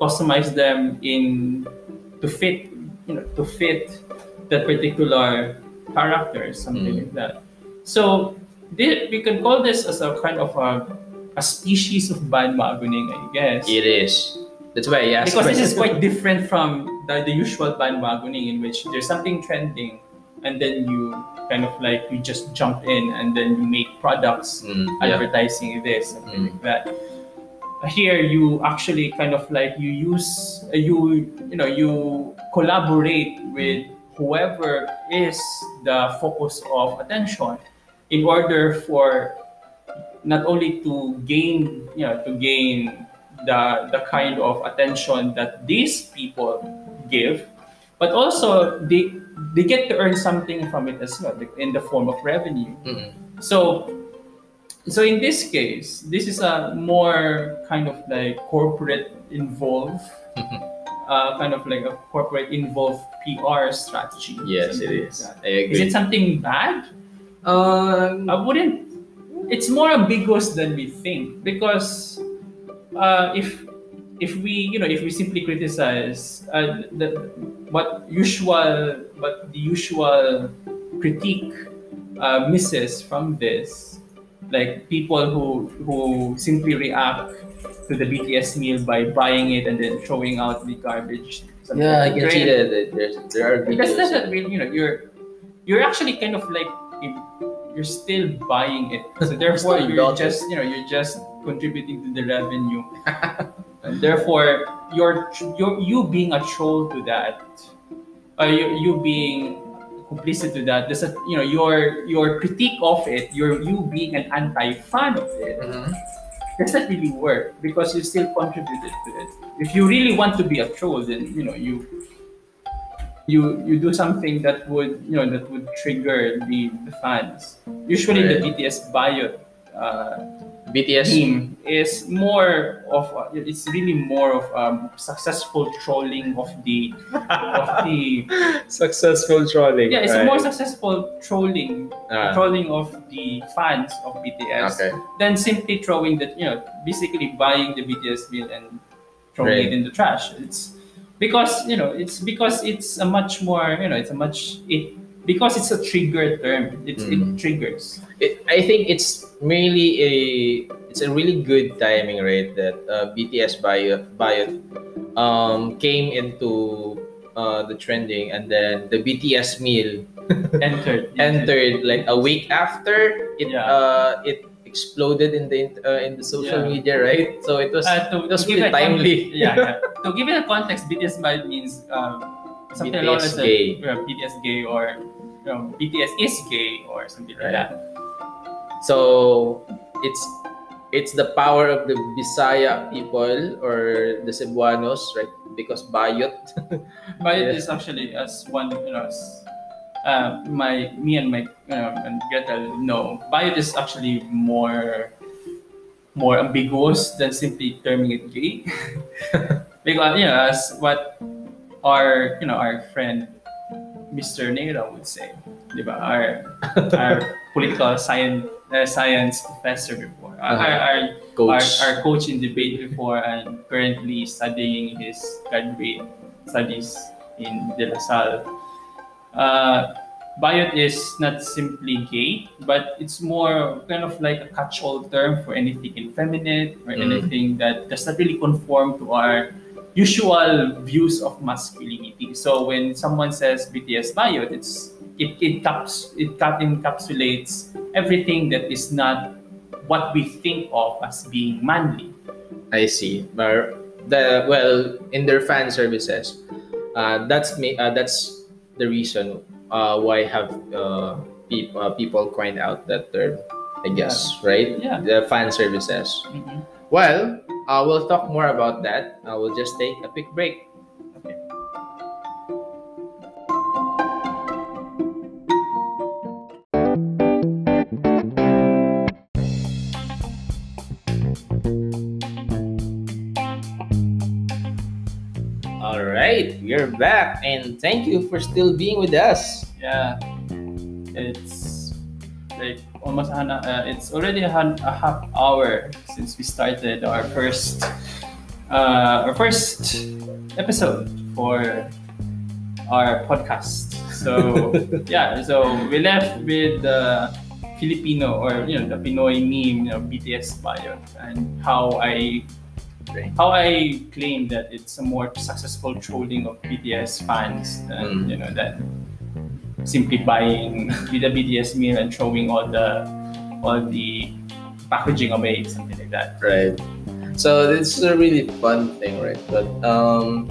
customize them in to fit you know to fit that particular character something Mm. like that so we can call this as a kind of a, a species of bandwagoning i guess It is. That's why I asked. because this is quite different from the, the usual bandwagoning in which there's something trending and then you kind of like you just jump in and then you make products Mm, yeah. advertising this something Mm. like that here you actually kind of like you use you you know you collaborate with whoever is the focus of attention in order for not only to gain you know to gain the the kind of attention that these people give but also they they get to earn something from it as well like in the form of revenue Mm. so so in this case this is a more kind of like corporate involved uh, kind of like a corporate involved pr strategy Yes, it is. like is. that. I is it something bad Um, I wouldn't. It's more ambiguous than we think because uh, if if we you know if we simply criticize uh, the what usual what the usual critique uh, misses from this, like people who who simply react to the BTS meal by buying it and then throwing out the garbage. yeah, I can see that. that, that there's, there are Because that's not really, you know, you're you're actually kind of like you're still buying it. So [laughs] therefore, you're just you know you're just contributing to the revenue, [laughs] and therefore you're you're you being a troll to that, uh, you you being complicit to that. There's a you know your your critique of it, your you being an anti fan of it Mhm. does not really work because you still contributed to it. If you really want to be a troll, then you know you you you do something that would you know that would trigger the, the fans. Usually, the BTS Bayot uh, BTS. team is more of a, it's really more of um, successful trolling of the of the [laughs] Successful trolling. yeah it's a more successful trolling Ah, trolling of the fans of BTS okay. than simply throwing the you know basically buying the BTS meal and throwing Right. it in the trash. It's because you know it's because it's a much more you know it's a much it because it's a trigger term. It's Mm. it triggers. It, I think it's really a it's a really good timing, right? That uh, BTS Bayot bio um, came into uh, the trending, and then the BTS meal [laughs] Entered. [laughs] entered like a week after it Yeah. uh, it exploded in the uh, in the social Yeah. media, right? So it was Uh, to, it was to give timely. Context, [laughs] yeah, yeah. To give it a context, BTS Bayot means um, something along BTS the gay. yeah, BTS gay or you know, BTS is gay or something like Right. that. So it's it's the power of the Bisaya people or the Cebuanos, right? Because Bayot. [laughs] Bayot Yeah. is actually as one you know as uh, my me and my um, and Gretel know Bayot is actually more more ambiguous than simply terming it gay [laughs] because you know as what our you know our friend Mr. Neira would say diba? our [laughs] our political science uh, science professor before our, Uh-huh. our, our Coach. our, our coach in debate before and currently studying his graduate studies in De La Salle. Uh, Bayot is not simply gay, but it's more kind of like a catch-all term for anything effeminate or Mm. anything that does not really conform to our usual views of masculinity. So when someone says BTS Bayot, it's it it, caps, it cap- encapsulates everything that is not what we think of as being manly. I see. But the well in their fan services, uh, that's me. Uh, that's the reason uh, why have uh, people uh, people coined out that term. I guess right. Yeah. The fan services. Mhm. Well, uh, we'll talk more about that. I will just take a quick break. Back, and thank you for still being with us. Yeah, it's like almost a, uh, it's already a, a half hour since we started our first uh, our first episode for our podcast. So [laughs] yeah, so we left with the Filipino or you know the Pinoy meme, you know BTS Bayot, and how I Right. how I claim that it's a more successful trolling of BTS fans than Mm. you know that simply buying [laughs] with the BTS meal and throwing all the all the packaging away, something like that. Right. So it's a really fun thing, right? But um,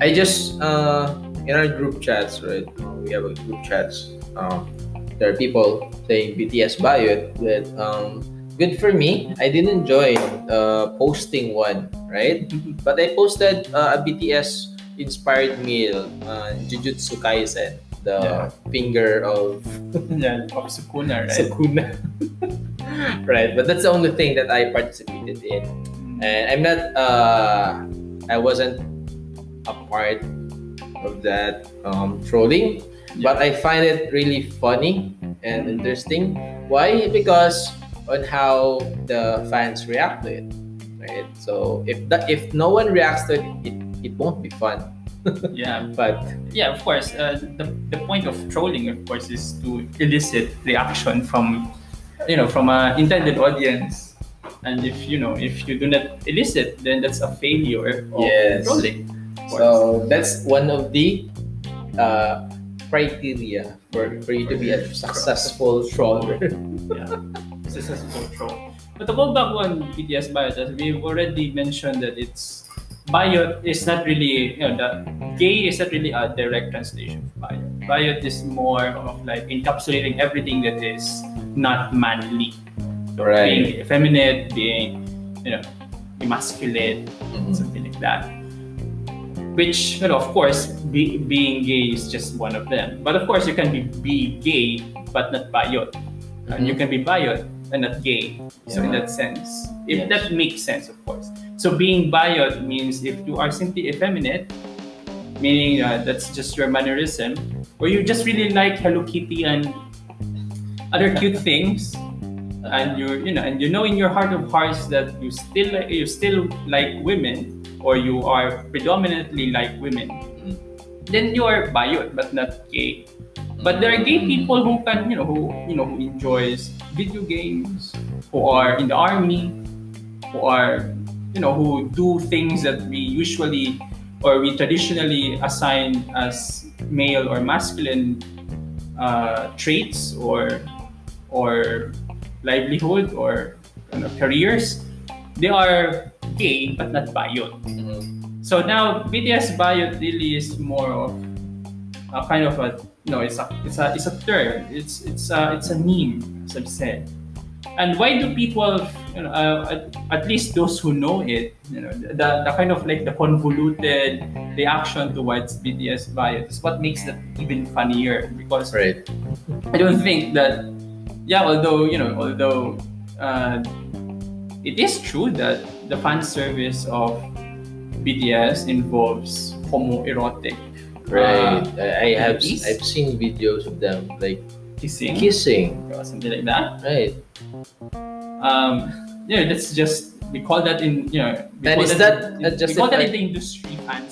I just uh, in our group chats, right? We have a group chats. Um, there are people saying BTS Bayot that um, good for me. I didn't join uh, posting one, right? But I posted uh, a BTS inspired meal, uh, Jujutsu Kaisen, the Yeah. finger of [laughs] yeah, of Sukuna, right? Sakuna. [laughs] right, but that's the only thing that I participated in. And I'm not uh I wasn't a part of that um, trolling, but I find it really funny and interesting. Why? Because on how the fans react to it. Right? So if that if no one reacts to it, it, it won't be fun. [laughs] yeah, But yeah, of course. Uh, the, the point of trolling, of course, is to elicit reaction from, you know, from an intended audience. And if you know, if you do not elicit, then that's a failure of Yes. trolling. of. So that's one of the uh, criteria for, for you to be a successful troller. yeah, [laughs] successful. But to go back on BTS Bayot, as we've already mentioned that it's Bayot is not really, you know, the gay is not really a direct translation of Bayot. Bayot is more of like encapsulating everything that is not manly. So Right. being effeminate, being, you know, emasculate, Mhm. something like that. Which, you know, of course, be, being gay is just one of them. But of course, you can be, be gay but not Bayot. And you Mhm. can be Bayot and not gay. So in that sense, if Yes. that makes sense, of course. So being Bayot means if you are simply effeminate, meaning uh, that's just your mannerism, or you just really like Hello Kitty and other cute [laughs] things, and you you know and you know in your heart of hearts that you still like you still like women or you are predominantly like women then you are bayot but not gay but there are gay people who can you know who you know who enjoys video games who are in the army who are you know who do things that we usually or we traditionally assign as male or masculine uh, traits or or livelihood or you know, careers, they are gay but not bayot. Mhm. So now BTS bayot really is more of a kind of a no, it's a it's a it's a term. It's it's a it's a meme, as I've said. And why do people, you know, uh, at, at least those who know it, you know, the, the kind of like the convoluted reaction towards BTS Bayot is what makes that even funnier because Right. I don't think that, yeah, although, you know, although uh, it is true that the fan service of BTS involves homoerotic Right. uh, I, I have? I've seen videos of them like kissing, kissing. or something like that. Right. Um, yeah, that's just we call that in you know. We And call is that, that in, we call that in the industry fan.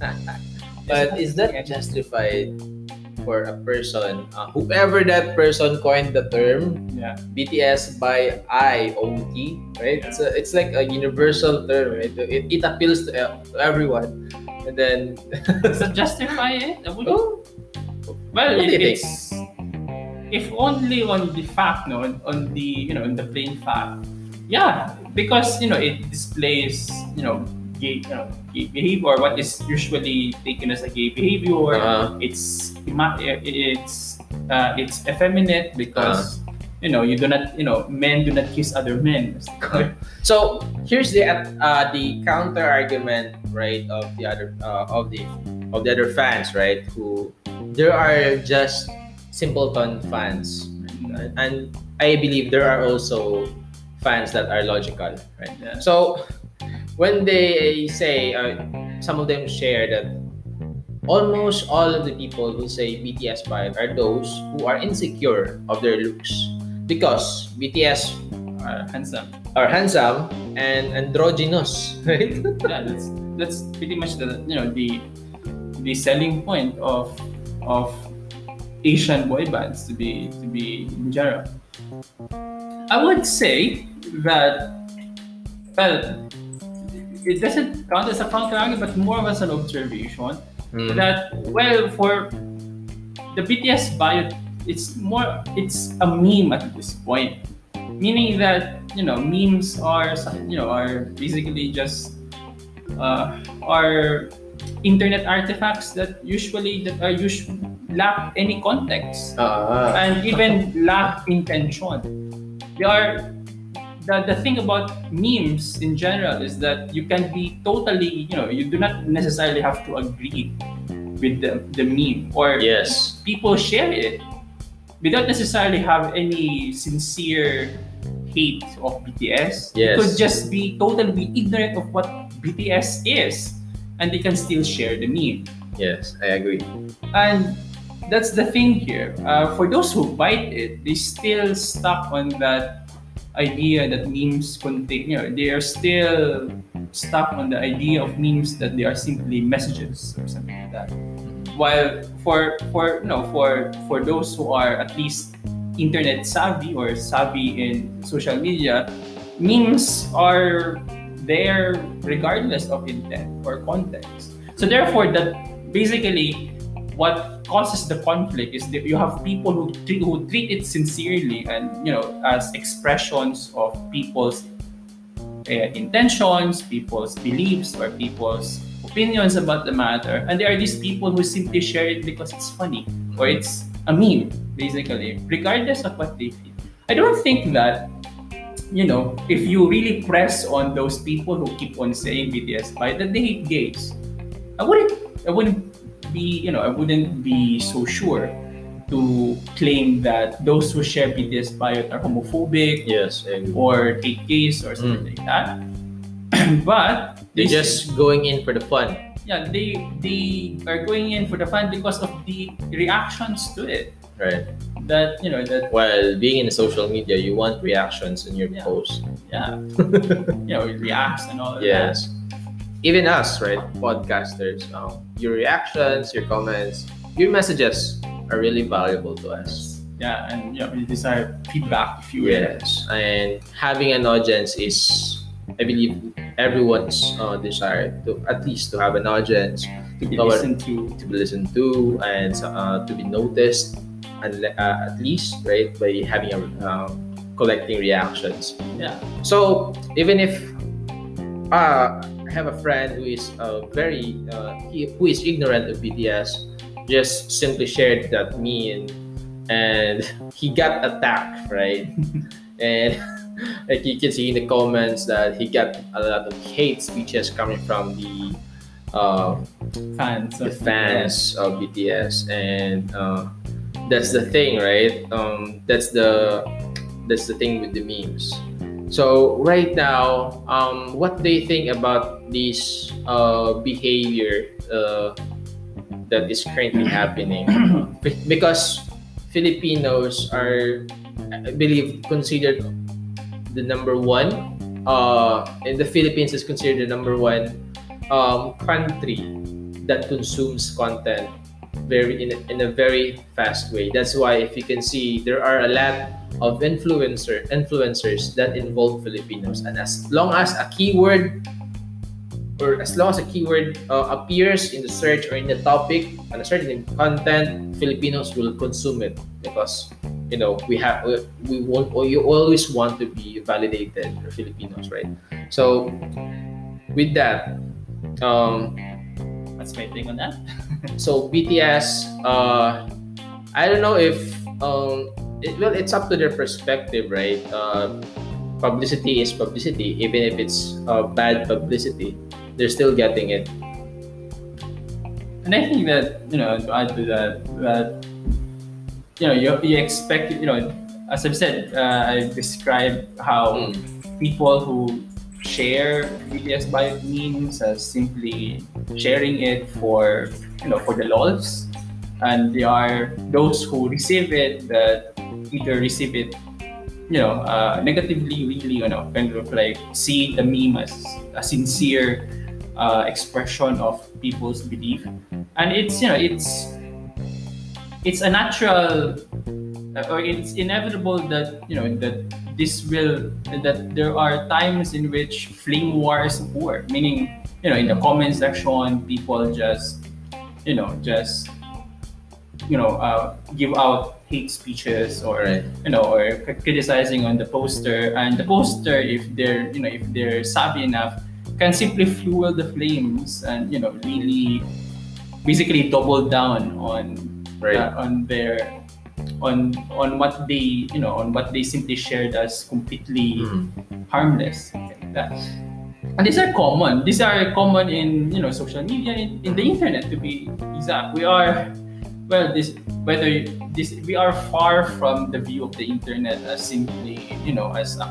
[laughs] But is that [laughs] justified for a person, uh, whoever that person coined the term, Yeah. BTS Bayot, right? It's, a, it's like a universal term. Right? It, it appeals to, uh, to everyone. And then, [laughs] Does that justify it? Would- oh, Well, What it, it's if only on the fact, no, on, on the you know, on the plain fact. Yeah, because you know it displays you know gay, know, gay behavior, what is usually taken as a gay behavior. Uh-huh. It's it's uh, it's effeminate because Uh-huh. you know you do not you know men do not kiss other men. So here's the uh, the counter argument, right, of the other uh, of the of the other fans, right? Who there are just simpleton fans, right? and I believe there are also fans that are logical, right? Yeah. So when they say, uh, some of them share that almost all of the people who say BTS Bayot are those who are insecure of their looks because BTS Uh, handsome. are handsome and androgynous, [laughs] right? yeah, that's that's pretty much the you know the the selling point of of Asian boy bands to be to be in general. I would say that well, it doesn't count as a counter argument, but more of as an observation Mm. that well for the BTS Bayot, it's more it's a meme at this point, meaning that you know memes are you know are basically just uh, are internet artifacts that usually that are usually lack any context Ah, and even lack intention. They are the, the thing about memes in general is that you can be totally, you know, you do not necessarily have to agree with the, the meme or yes. people share it without necessarily have any sincere hate of BTS. Yes. could just be totally ignorant of what BTS is and they can still share the meme. Yes, I agree. And that's the thing here. Uh, for those who bite it, they still stuck on that idea that memes know, they are still stuck on the idea of memes that they are simply messages or something like that. While for for you know for for those who are at least internet savvy or savvy in social media, memes are there regardless of intent or context. So therefore, that basically what causes the conflict is that you have people who treat, who treat it sincerely and you know as expressions of people's uh, intentions, people's beliefs, or people's opinions about the matter, and there are these people who simply share it because it's funny or it's a meme, basically, regardless of what they feel. I don't think that you know if you really press on those people who keep on saying BTS Bayot they hate gays, I wouldn't I wouldn't be you know I wouldn't be so sure to claim that those who share BTS Bayot are homophobic Yes, or hate gays or something like that. [clears throat] but They're they- just going in for the fun. yeah they they are going in for the fun because of the reactions to it Right. that you know that While being in social media, you want reactions in your Yeah. post. yeah [laughs] you know it reacts and all of that. Yes. Even us, right? Podcasters. Um, your reactions, your comments, your messages are really valuable to us. yeah and know these are feedback if you will Yes. And having an audience is, I believe, everyone's uh, desire to at least to have an audience, to be Our- listened to to be listened to, and uh, to be noticed, and uh, at least right by having a um, collecting reactions. Yeah. So even if uh, have a friend who is uh, very uh, he, who is ignorant of BTS, just simply shared that meme, and [laughs] he got attacked, right? [laughs] and [laughs] like you can see in the comments that he got a lot of hate speeches coming from the uh, Fans. the of- fans of BTS, and uh, that's the thing, right? Um, that's the that's the thing with the memes. So right now, um, what do you think about this uh, behavior uh, that is currently happening? [clears throat] Because Filipinos are, I believe, considered the number one. Uh, and the Philippines is considered the number one um, country that consumes content very in a, in a very fast way. That's why if you can see there are a lot of influencer influencers that involve Filipinos, and as long as a keyword or as long as a keyword uh, appears in the search or in the topic and a certain content, Filipinos will consume it because you know we have we, want or you always want to be validated for Filipinos, right? So with that, um, What's my thing on that? [laughs] so BTS, uh, I don't know if um, it, well, it's up to their perspective, right? Uh, publicity is publicity, even if it's uh, bad publicity, they're still getting it. And I think that you know to add to that that you know you, you expect you know as I've said uh, I described how Mm. people who share BTS by means as simply sharing it for you know for the lols, and there are those who receive it that either receive it you know uh, negatively really you know kind of like see the meme as a sincere uh, expression of people's belief. And it's you know it's it's a natural uh, or it's inevitable that you know that this will that there are times in which fling wars occur meaning you know in the comment section people just you know just you know uh, give out hate speeches or Right. you know or c- criticizing on the poster and the poster if they're you know if they're savvy enough can simply fuel the flames and you know really basically double down on Right. uh, on their on on what they you know on what they simply shared as completely Mm. harmless like that. And these are common. These are common in you know social media in, in the internet to be exact. We are well this whether this we are far from the view of the internet as simply you know as uh,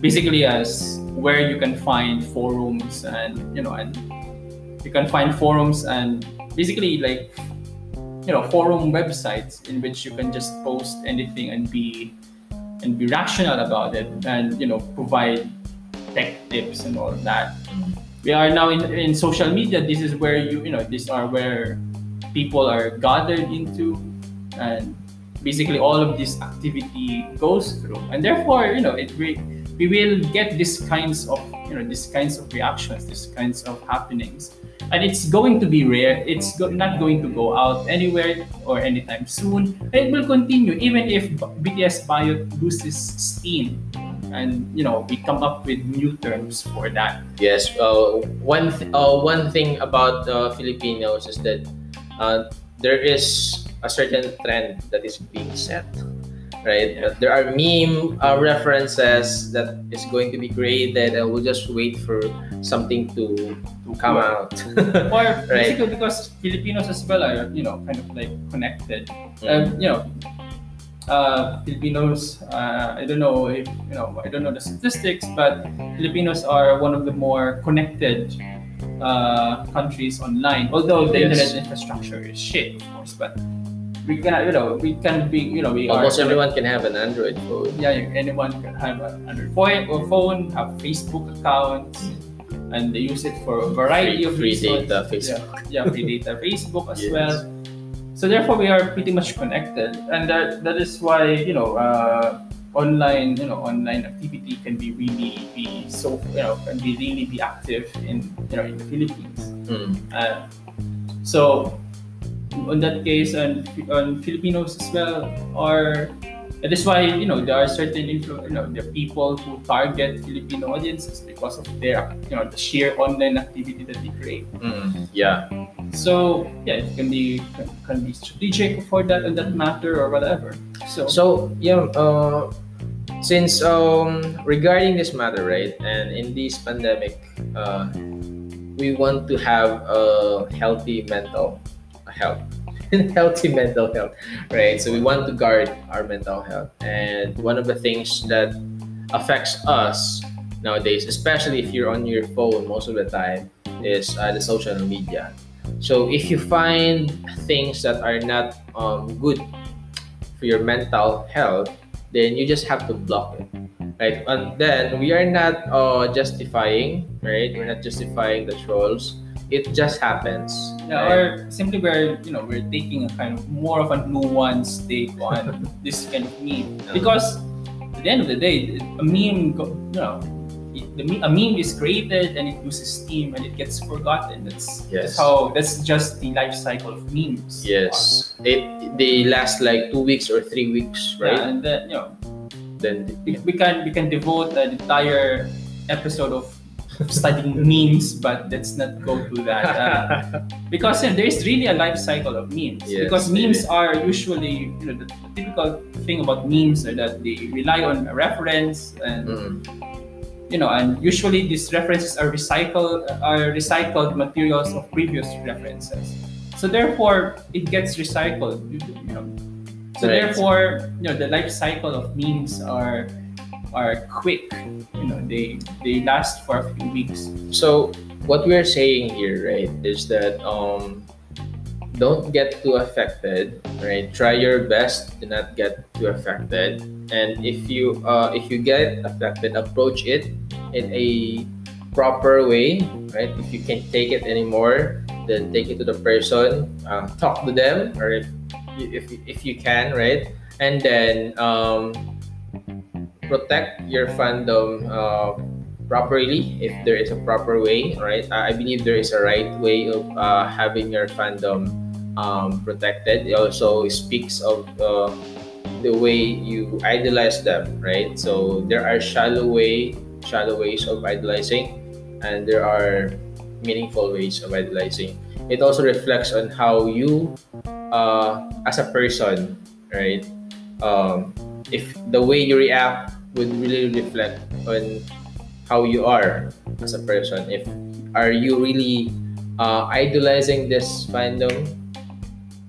basically as where you can find forums and you know and you can find forums and basically like you know forum websites in which you can just post anything and be and be rational about it and you know provide tech tips and all of that. We are now in, in social media. This is where you you know these are where people are gathered into. And basically all of this activity goes through. And therefore you know it we, we will get these kinds of you know these kinds of reactions these kinds of happenings and it's going to be rare it's go- not going to go out anywhere or anytime soon it will continue even if bts bio loses steam and you know we come up with new terms for that Yes. Uh, one th- uh, one thing about uh, Filipinos is that uh, there is a certain trend that is being set. Right. Yeah. There are meme uh, references that is going to be created, and we'll just wait for something to to come out. [laughs] or Right. basically because Filipinos as well are you know kind of like connected. Mm. Um, you know, uh, Filipinos. Uh, I don't know if you know. I don't know the statistics, but Filipinos are one of the more connected uh, countries online. Although the Yes. internet infrastructure is shit, of course, but we can you know we can be you know we Almost are everyone can have an Android phone. yeah, anyone can have an Android phone phone, have Facebook accounts, and they use it for a variety Free- of free reasons. data, Facebook. Yeah, yeah, free data, Facebook as Yes. well. So therefore, we are pretty much connected, and that that is why you know uh, online you know online activity can be really be so you know can be really be active in you know in the Philippines. Mm. Uh, so, in that case, and on Filipinos as well are that's why you know there are certain influ- you know the people who target Filipino audiences because of their you know the sheer online activity that they create. Mm, yeah. So yeah, it can be can, can be strategic for that and that matter or whatever. So, So yeah, uh, since um regarding this matter, right, and in this pandemic, uh, we want to have a healthy mental health, and [laughs] healthy mental health, right? So we want to guard our mental health, and one of the things that affects us nowadays, especially if you're on your phone most of the time, is uh, the social media. So if you find things that are not um, good for your mental health, then you just have to block it, right? And then we are not uh, justifying, right? We're not justifying the trolls. It just happens. yeah, right? or simply we're you know we're taking a kind of more of a nuanced take on [laughs] this kind of meme because at the end of the day, a meme you know. The, a meme is created and it loses steam and it gets forgotten. That's, Yes. that's how. That's just the life cycle of memes. yes, it they last like two weeks or three weeks, right? Yeah, and then you know Then we, we can we can devote an entire episode of studying memes, but let's not go to that uh, [laughs] because you know, there is really a life cycle of memes. Yes, because memes are usually you know the, typical thing about memes are that they rely on a reference and Mm, you know and usually these references are recycled are recycled materials of previous references. So therefore, it gets recycled. You know, so Right. therefore, you know, the life cycle of memes are are quick. You know, they they last for a few weeks. So what we're saying here, right, is that um, don't get too affected, right? Try your best to not get too affected, and if you uh, if you get affected, approach it in a proper way, right? If you can't take it anymore, then take it to the person, uh, talk to them, or if if if you can, right? And then um, protect your fandom uh, properly if there is a proper way right? I believe there is a right way of uh, having your fandom um, protected. It also speaks of uh, the way you idolize them right? So there are shallow way shallow ways of idolizing and there are meaningful ways of idolizing. It also reflects on how you uh, as a person right? Um, if the way you react would really reflect on how you are as a person. If are you really uh, idolizing this fandom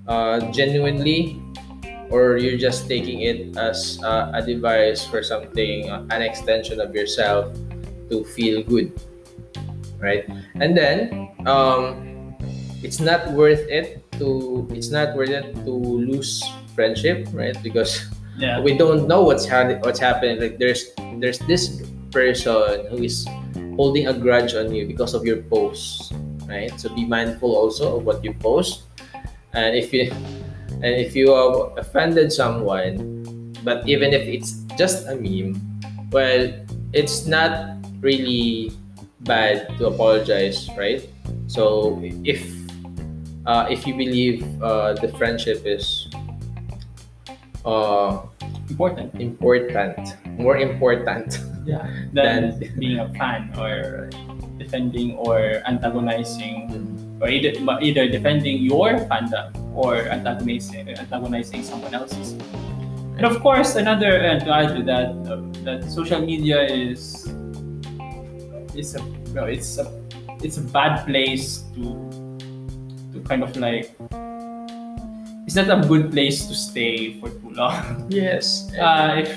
uh, genuinely? Or you're just taking it as uh, a device for something uh, an extension of yourself to feel good right? And then um, it's not worth it to it's not worth it to lose friendship right? Because Yeah. we don't know what's ha- what's happening. Like there's there's this person who is holding a grudge on you because of your posts, right? So be mindful also of what you post, and if you and if you have offended someone, but even if it's just a meme, well, it's not really bad to apologize, right? So if uh, if you believe uh, the friendship is uh, Important. important, more important. Yeah. [laughs] Than Than- being a fan or defending or antagonizing or either either defending your fandom or antagonizing antagonizing someone else's. And of course, another and to add to that, uh, that social media is is a well, it's a it's a bad place to to kind of like it's not a good place to stay for too long. [laughs] Yes. Uh, if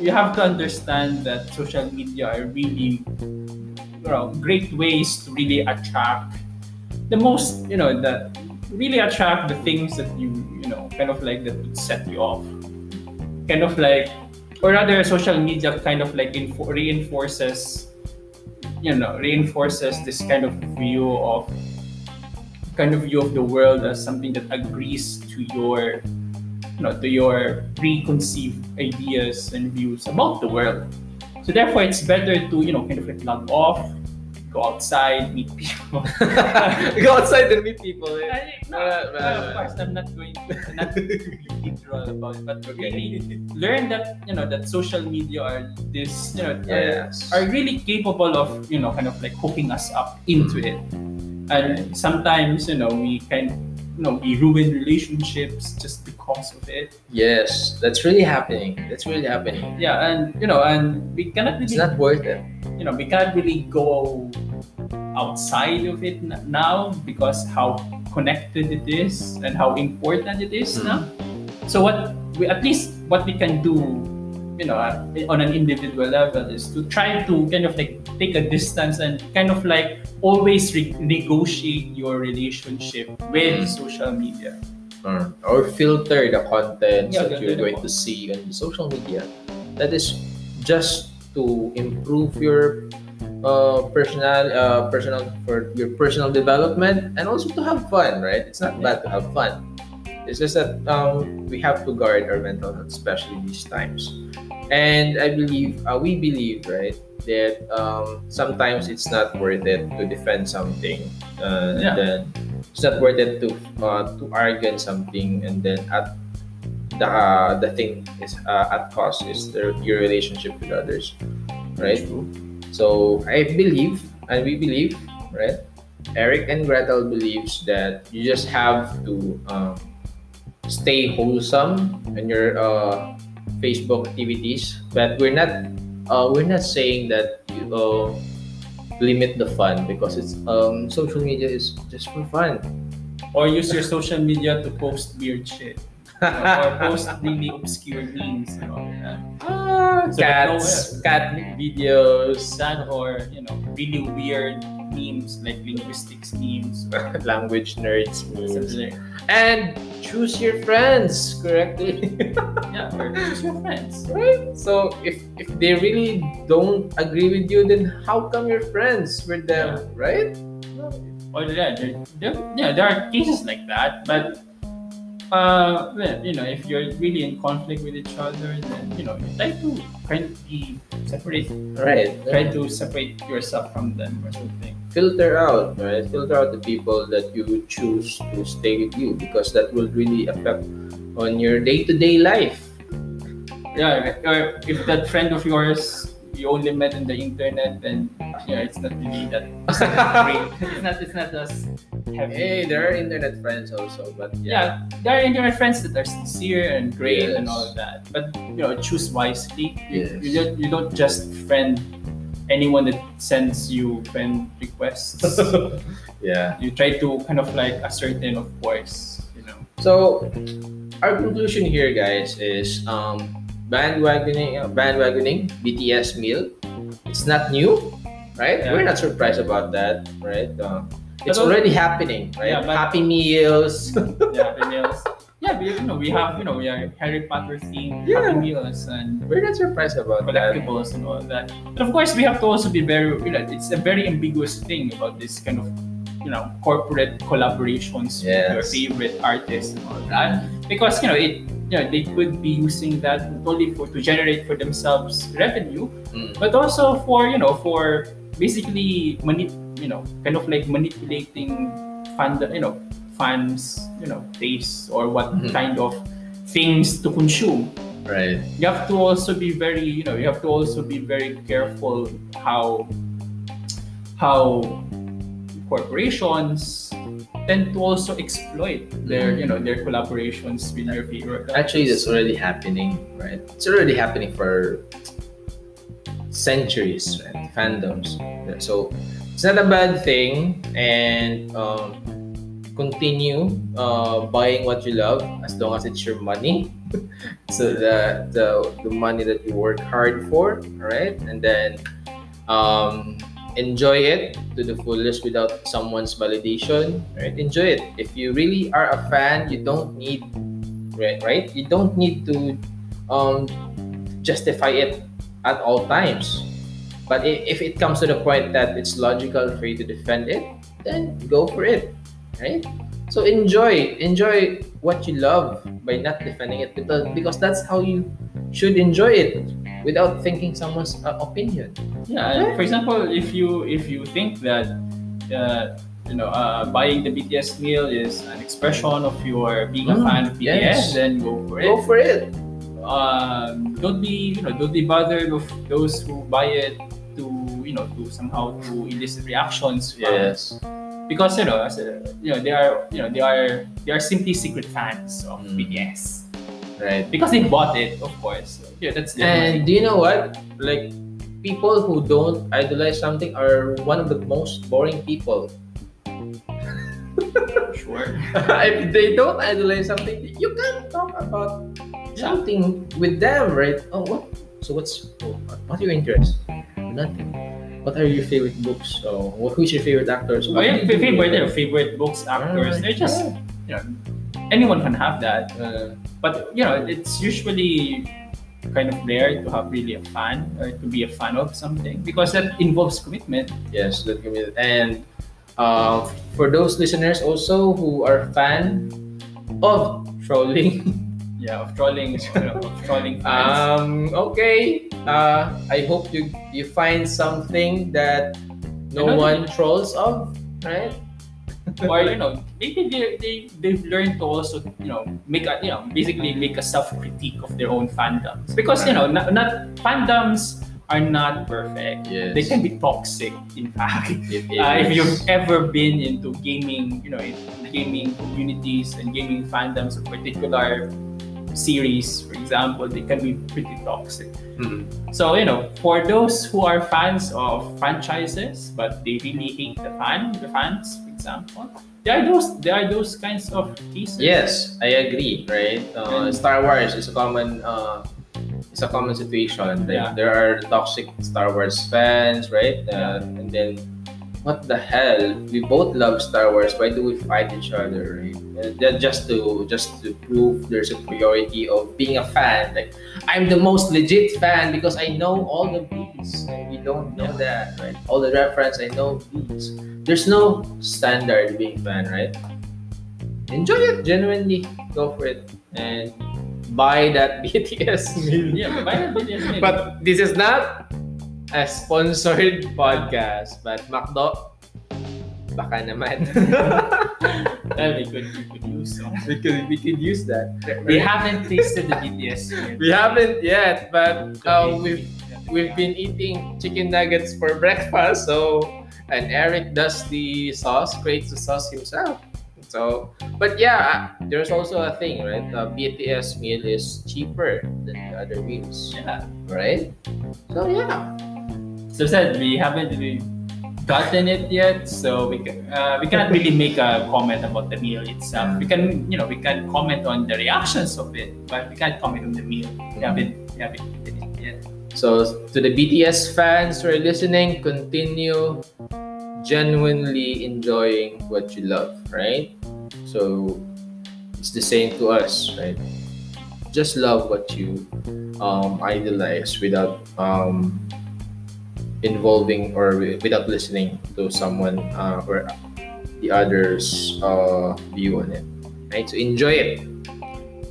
you have to understand that social media are really you know, great ways to really attract the most you know that really attract the things that you you know kind of like that would set you off kind of like or rather social media kind of like info- reinforces you know reinforces this kind of view of kind of view of the world as something that agrees to your you know to your preconceived ideas and views about the world so therefore it's better to you know kind of like log off go outside, meet people. [laughs] Go outside and meet people. eh? I- no, Uh, well, uh, of course, I'm not going to not to be literal about it, but Okay. really learn that you know that social media are this you know Yes. are, are really capable of you know kind of like hooking us up into it, and sometimes you know we kind you know we ruin relationships just because of it. Yes, that's really happening. That's really happening. Yeah, and you know, and we cannot It's really not worth it. you know we can't really go outside of it now because how connected it is and how important it is Mm. now so what we at least what we can do you know on an individual level is to try to kind of like take a distance and kind of like always re- negotiate your relationship with Mm. social media or, or filter the content Yeah, that you're going to see on social media. That is just to improve your uh, personal uh, personal for your personal development and also to have fun, right? It's not bad to have fun. It's just that um, we have to guard our mental health, especially these times. And I believe uh, we believe, right, that um, sometimes it's not worth it to defend something, uh, Yeah. and then it's not worth it to uh, to argue on something, and then at the the thing is uh, at cost is the, your relationship with others, right? So I believe, and we believe, right? Erik and Gretel believes that you just have to um, stay wholesome in your uh, Facebook activities, but we're not uh, we're not saying that you uh, limit the fun because it's um, social media is just for fun. or use your social media to post weird shit. Or post [laughs] really obscure memes and all that. Ah, So that no- cats, cat videos, sad or you know really weird memes like linguistics memes [laughs] language nerds, memes. like and choose your friends correctly. [laughs] yeah or choose your friends right? So if if they really don't agree with you, then how come you're friends with them, right? or yeah there, there, yeah there are cases like that but uh well, you know if you're really in conflict with each other then you know try to kind of be separate Right. try to separate yourself from them or something filter out, right? Filter out the people that you choose to stay with you because that will really affect on your day-to-day life. yeah or if that friend of yours you only met in the internet then yeah it's not really that [laughs] it's not that great it's not it's not as heavy Hey, there are internet friends also, but yeah. yeah, there are internet friends that are sincere and great and all of that. But you know, choose wisely. Yes. You don't you don't just friend anyone that sends you friend requests. [laughs] yeah. you try to kind of like ascertain, of course, you know. So our conclusion here, guys, is um, bandwagoning, uh, bandwagoning BTS meal. It's not new, right? Yeah. We're not surprised about that, right? Uh, it's But al- already happening, right? Yeah, but- Happy meals. [laughs] Yeah, the meals. Yeah, but, you know, we have you know we are Harry Potter themed Yeah. Happy Meals and We're not surprised about that. collectibles and all that. But of course, we have to also be very, you know, it's a very ambiguous thing about this kind of, you know, corporate collaborations with your favorite artists and all that. Because, you know, it, you know, they could be using that not only for to generate for themselves revenue, Mm. but also for, you know, for basically manip, you know, kind of like manipulating fan, you know, fans, you know, tastes or what Mhm. kind of things to consume Right. you have to also be very you know you have to also be very careful how how corporations tend to also exploit their you know their collaborations with your favorite Actually, that's already happening, right? It's already happening for centuries, right? Fandoms. So it's not a bad thing, and um, continue uh, buying what you love as long as it's your money. [laughs] so the, the the money that you work hard for, right and then um, enjoy it to the fullest without someone's validation, right? Enjoy it. If you really are a fan, you don't need right right you don't need to um, justify it at all times but if it comes to the point that it's logical for you to defend it then go for it right so enjoy enjoy what you love by not defending it because, because that's how you should enjoy it without thinking someone's uh, opinion. Yeah, and for example, if you if you think that uh, you know uh, buying the BTS meal is an expression of your being a Mm, fan of BTS, yes. then go for it. Go for it. um, don't be you know don't be bothered of those who buy it you know to somehow to elicit reactions from Yes. because you know as a, you know they are you know they are they are simply secret fans of Mm. BTS Right. because they bought it of course yeah that's And money. do you know what? Like people who don't idolize something are one of the most boring people. [laughs] sure [laughs] if they don't idolize something, you can't talk about something with them, right? Oh, what? So what's oh, what are your interests? Nothing. What are your favorite books? Wh- who's your favorite actors? What yeah, favorite with you know, them? favorite books actors they're just yeah. you know anyone can have that Uh, but you know it's usually kind of rare to have really a fan or to be a fan of something because that involves commitment yes, that be And uh, for those listeners also who are fan of trolling, [laughs] yeah of trolling [laughs] you know, of trolling fans um, okay. Uh, I hope you you find something that no one trolls of, right? [laughs] or you know maybe they, they they've learned to also you know make a you know basically make a self critique of their own fandoms because you know not, not fandoms are not perfect Yes. they can be toxic in fact [laughs] It uh, if you've ever been into gaming, you know, in gaming communities and gaming fandoms in particular series, for example, they can be pretty toxic. Mhm. So, you know, for those who are fans of franchises, but they really hate the fan, the fans, for example, there are those there are those kinds of cases. Yes, I agree. Right, uh, And- Star Wars is a common, uh, it's a common situation. Like, Yeah. There are toxic Star Wars fans, right? Uh, And then, what the hell? We both love Star Wars. Why do we fight each other? Right? Ju- just to just to prove their superiority of being a fan. Like I'm the most legit fan because I know all the beats, and we don't know that, right? All the reference, I know beats. There's no standard being fan, right? enjoy it genuinely go for it and buy that [laughs] bts [laughs] Yeah, buy that BTS meal. but this is not a sponsored podcast but macdo baka naman. [laughs] Well, we could we could use some. we could we could use that. We haven't tasted the BTS meal. we haven't yet but uh, we've we've been eating chicken nuggets for breakfast so and erik does the sauce creates the sauce himself. So but yeah there's also a thing right? The bts meal is cheaper than the other meals. Yeah. right? So yeah So said we haven't really gotten it yet, so we can, uh, we cannot really make a comment about the meal itself. We can you know we can comment on the reactions of it, but we can't comment on the meal. We haven't we haven't eaten it yet. so to the bts fans who are listening continue genuinely enjoying what you love right so it's the same to us right just love what you um, idolize without um, involving or without listening to someone uh, or the others uh, view on it. Right? So enjoy it.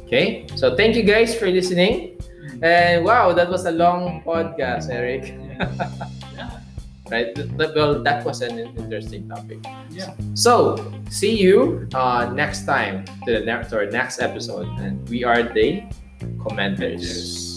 Okay? So thank you guys for listening. And wow that was a long podcast erik. [laughs] Right? Well that was an interesting topic. Yeah. so see you uh, next time to the next or next episode. And we are the commenters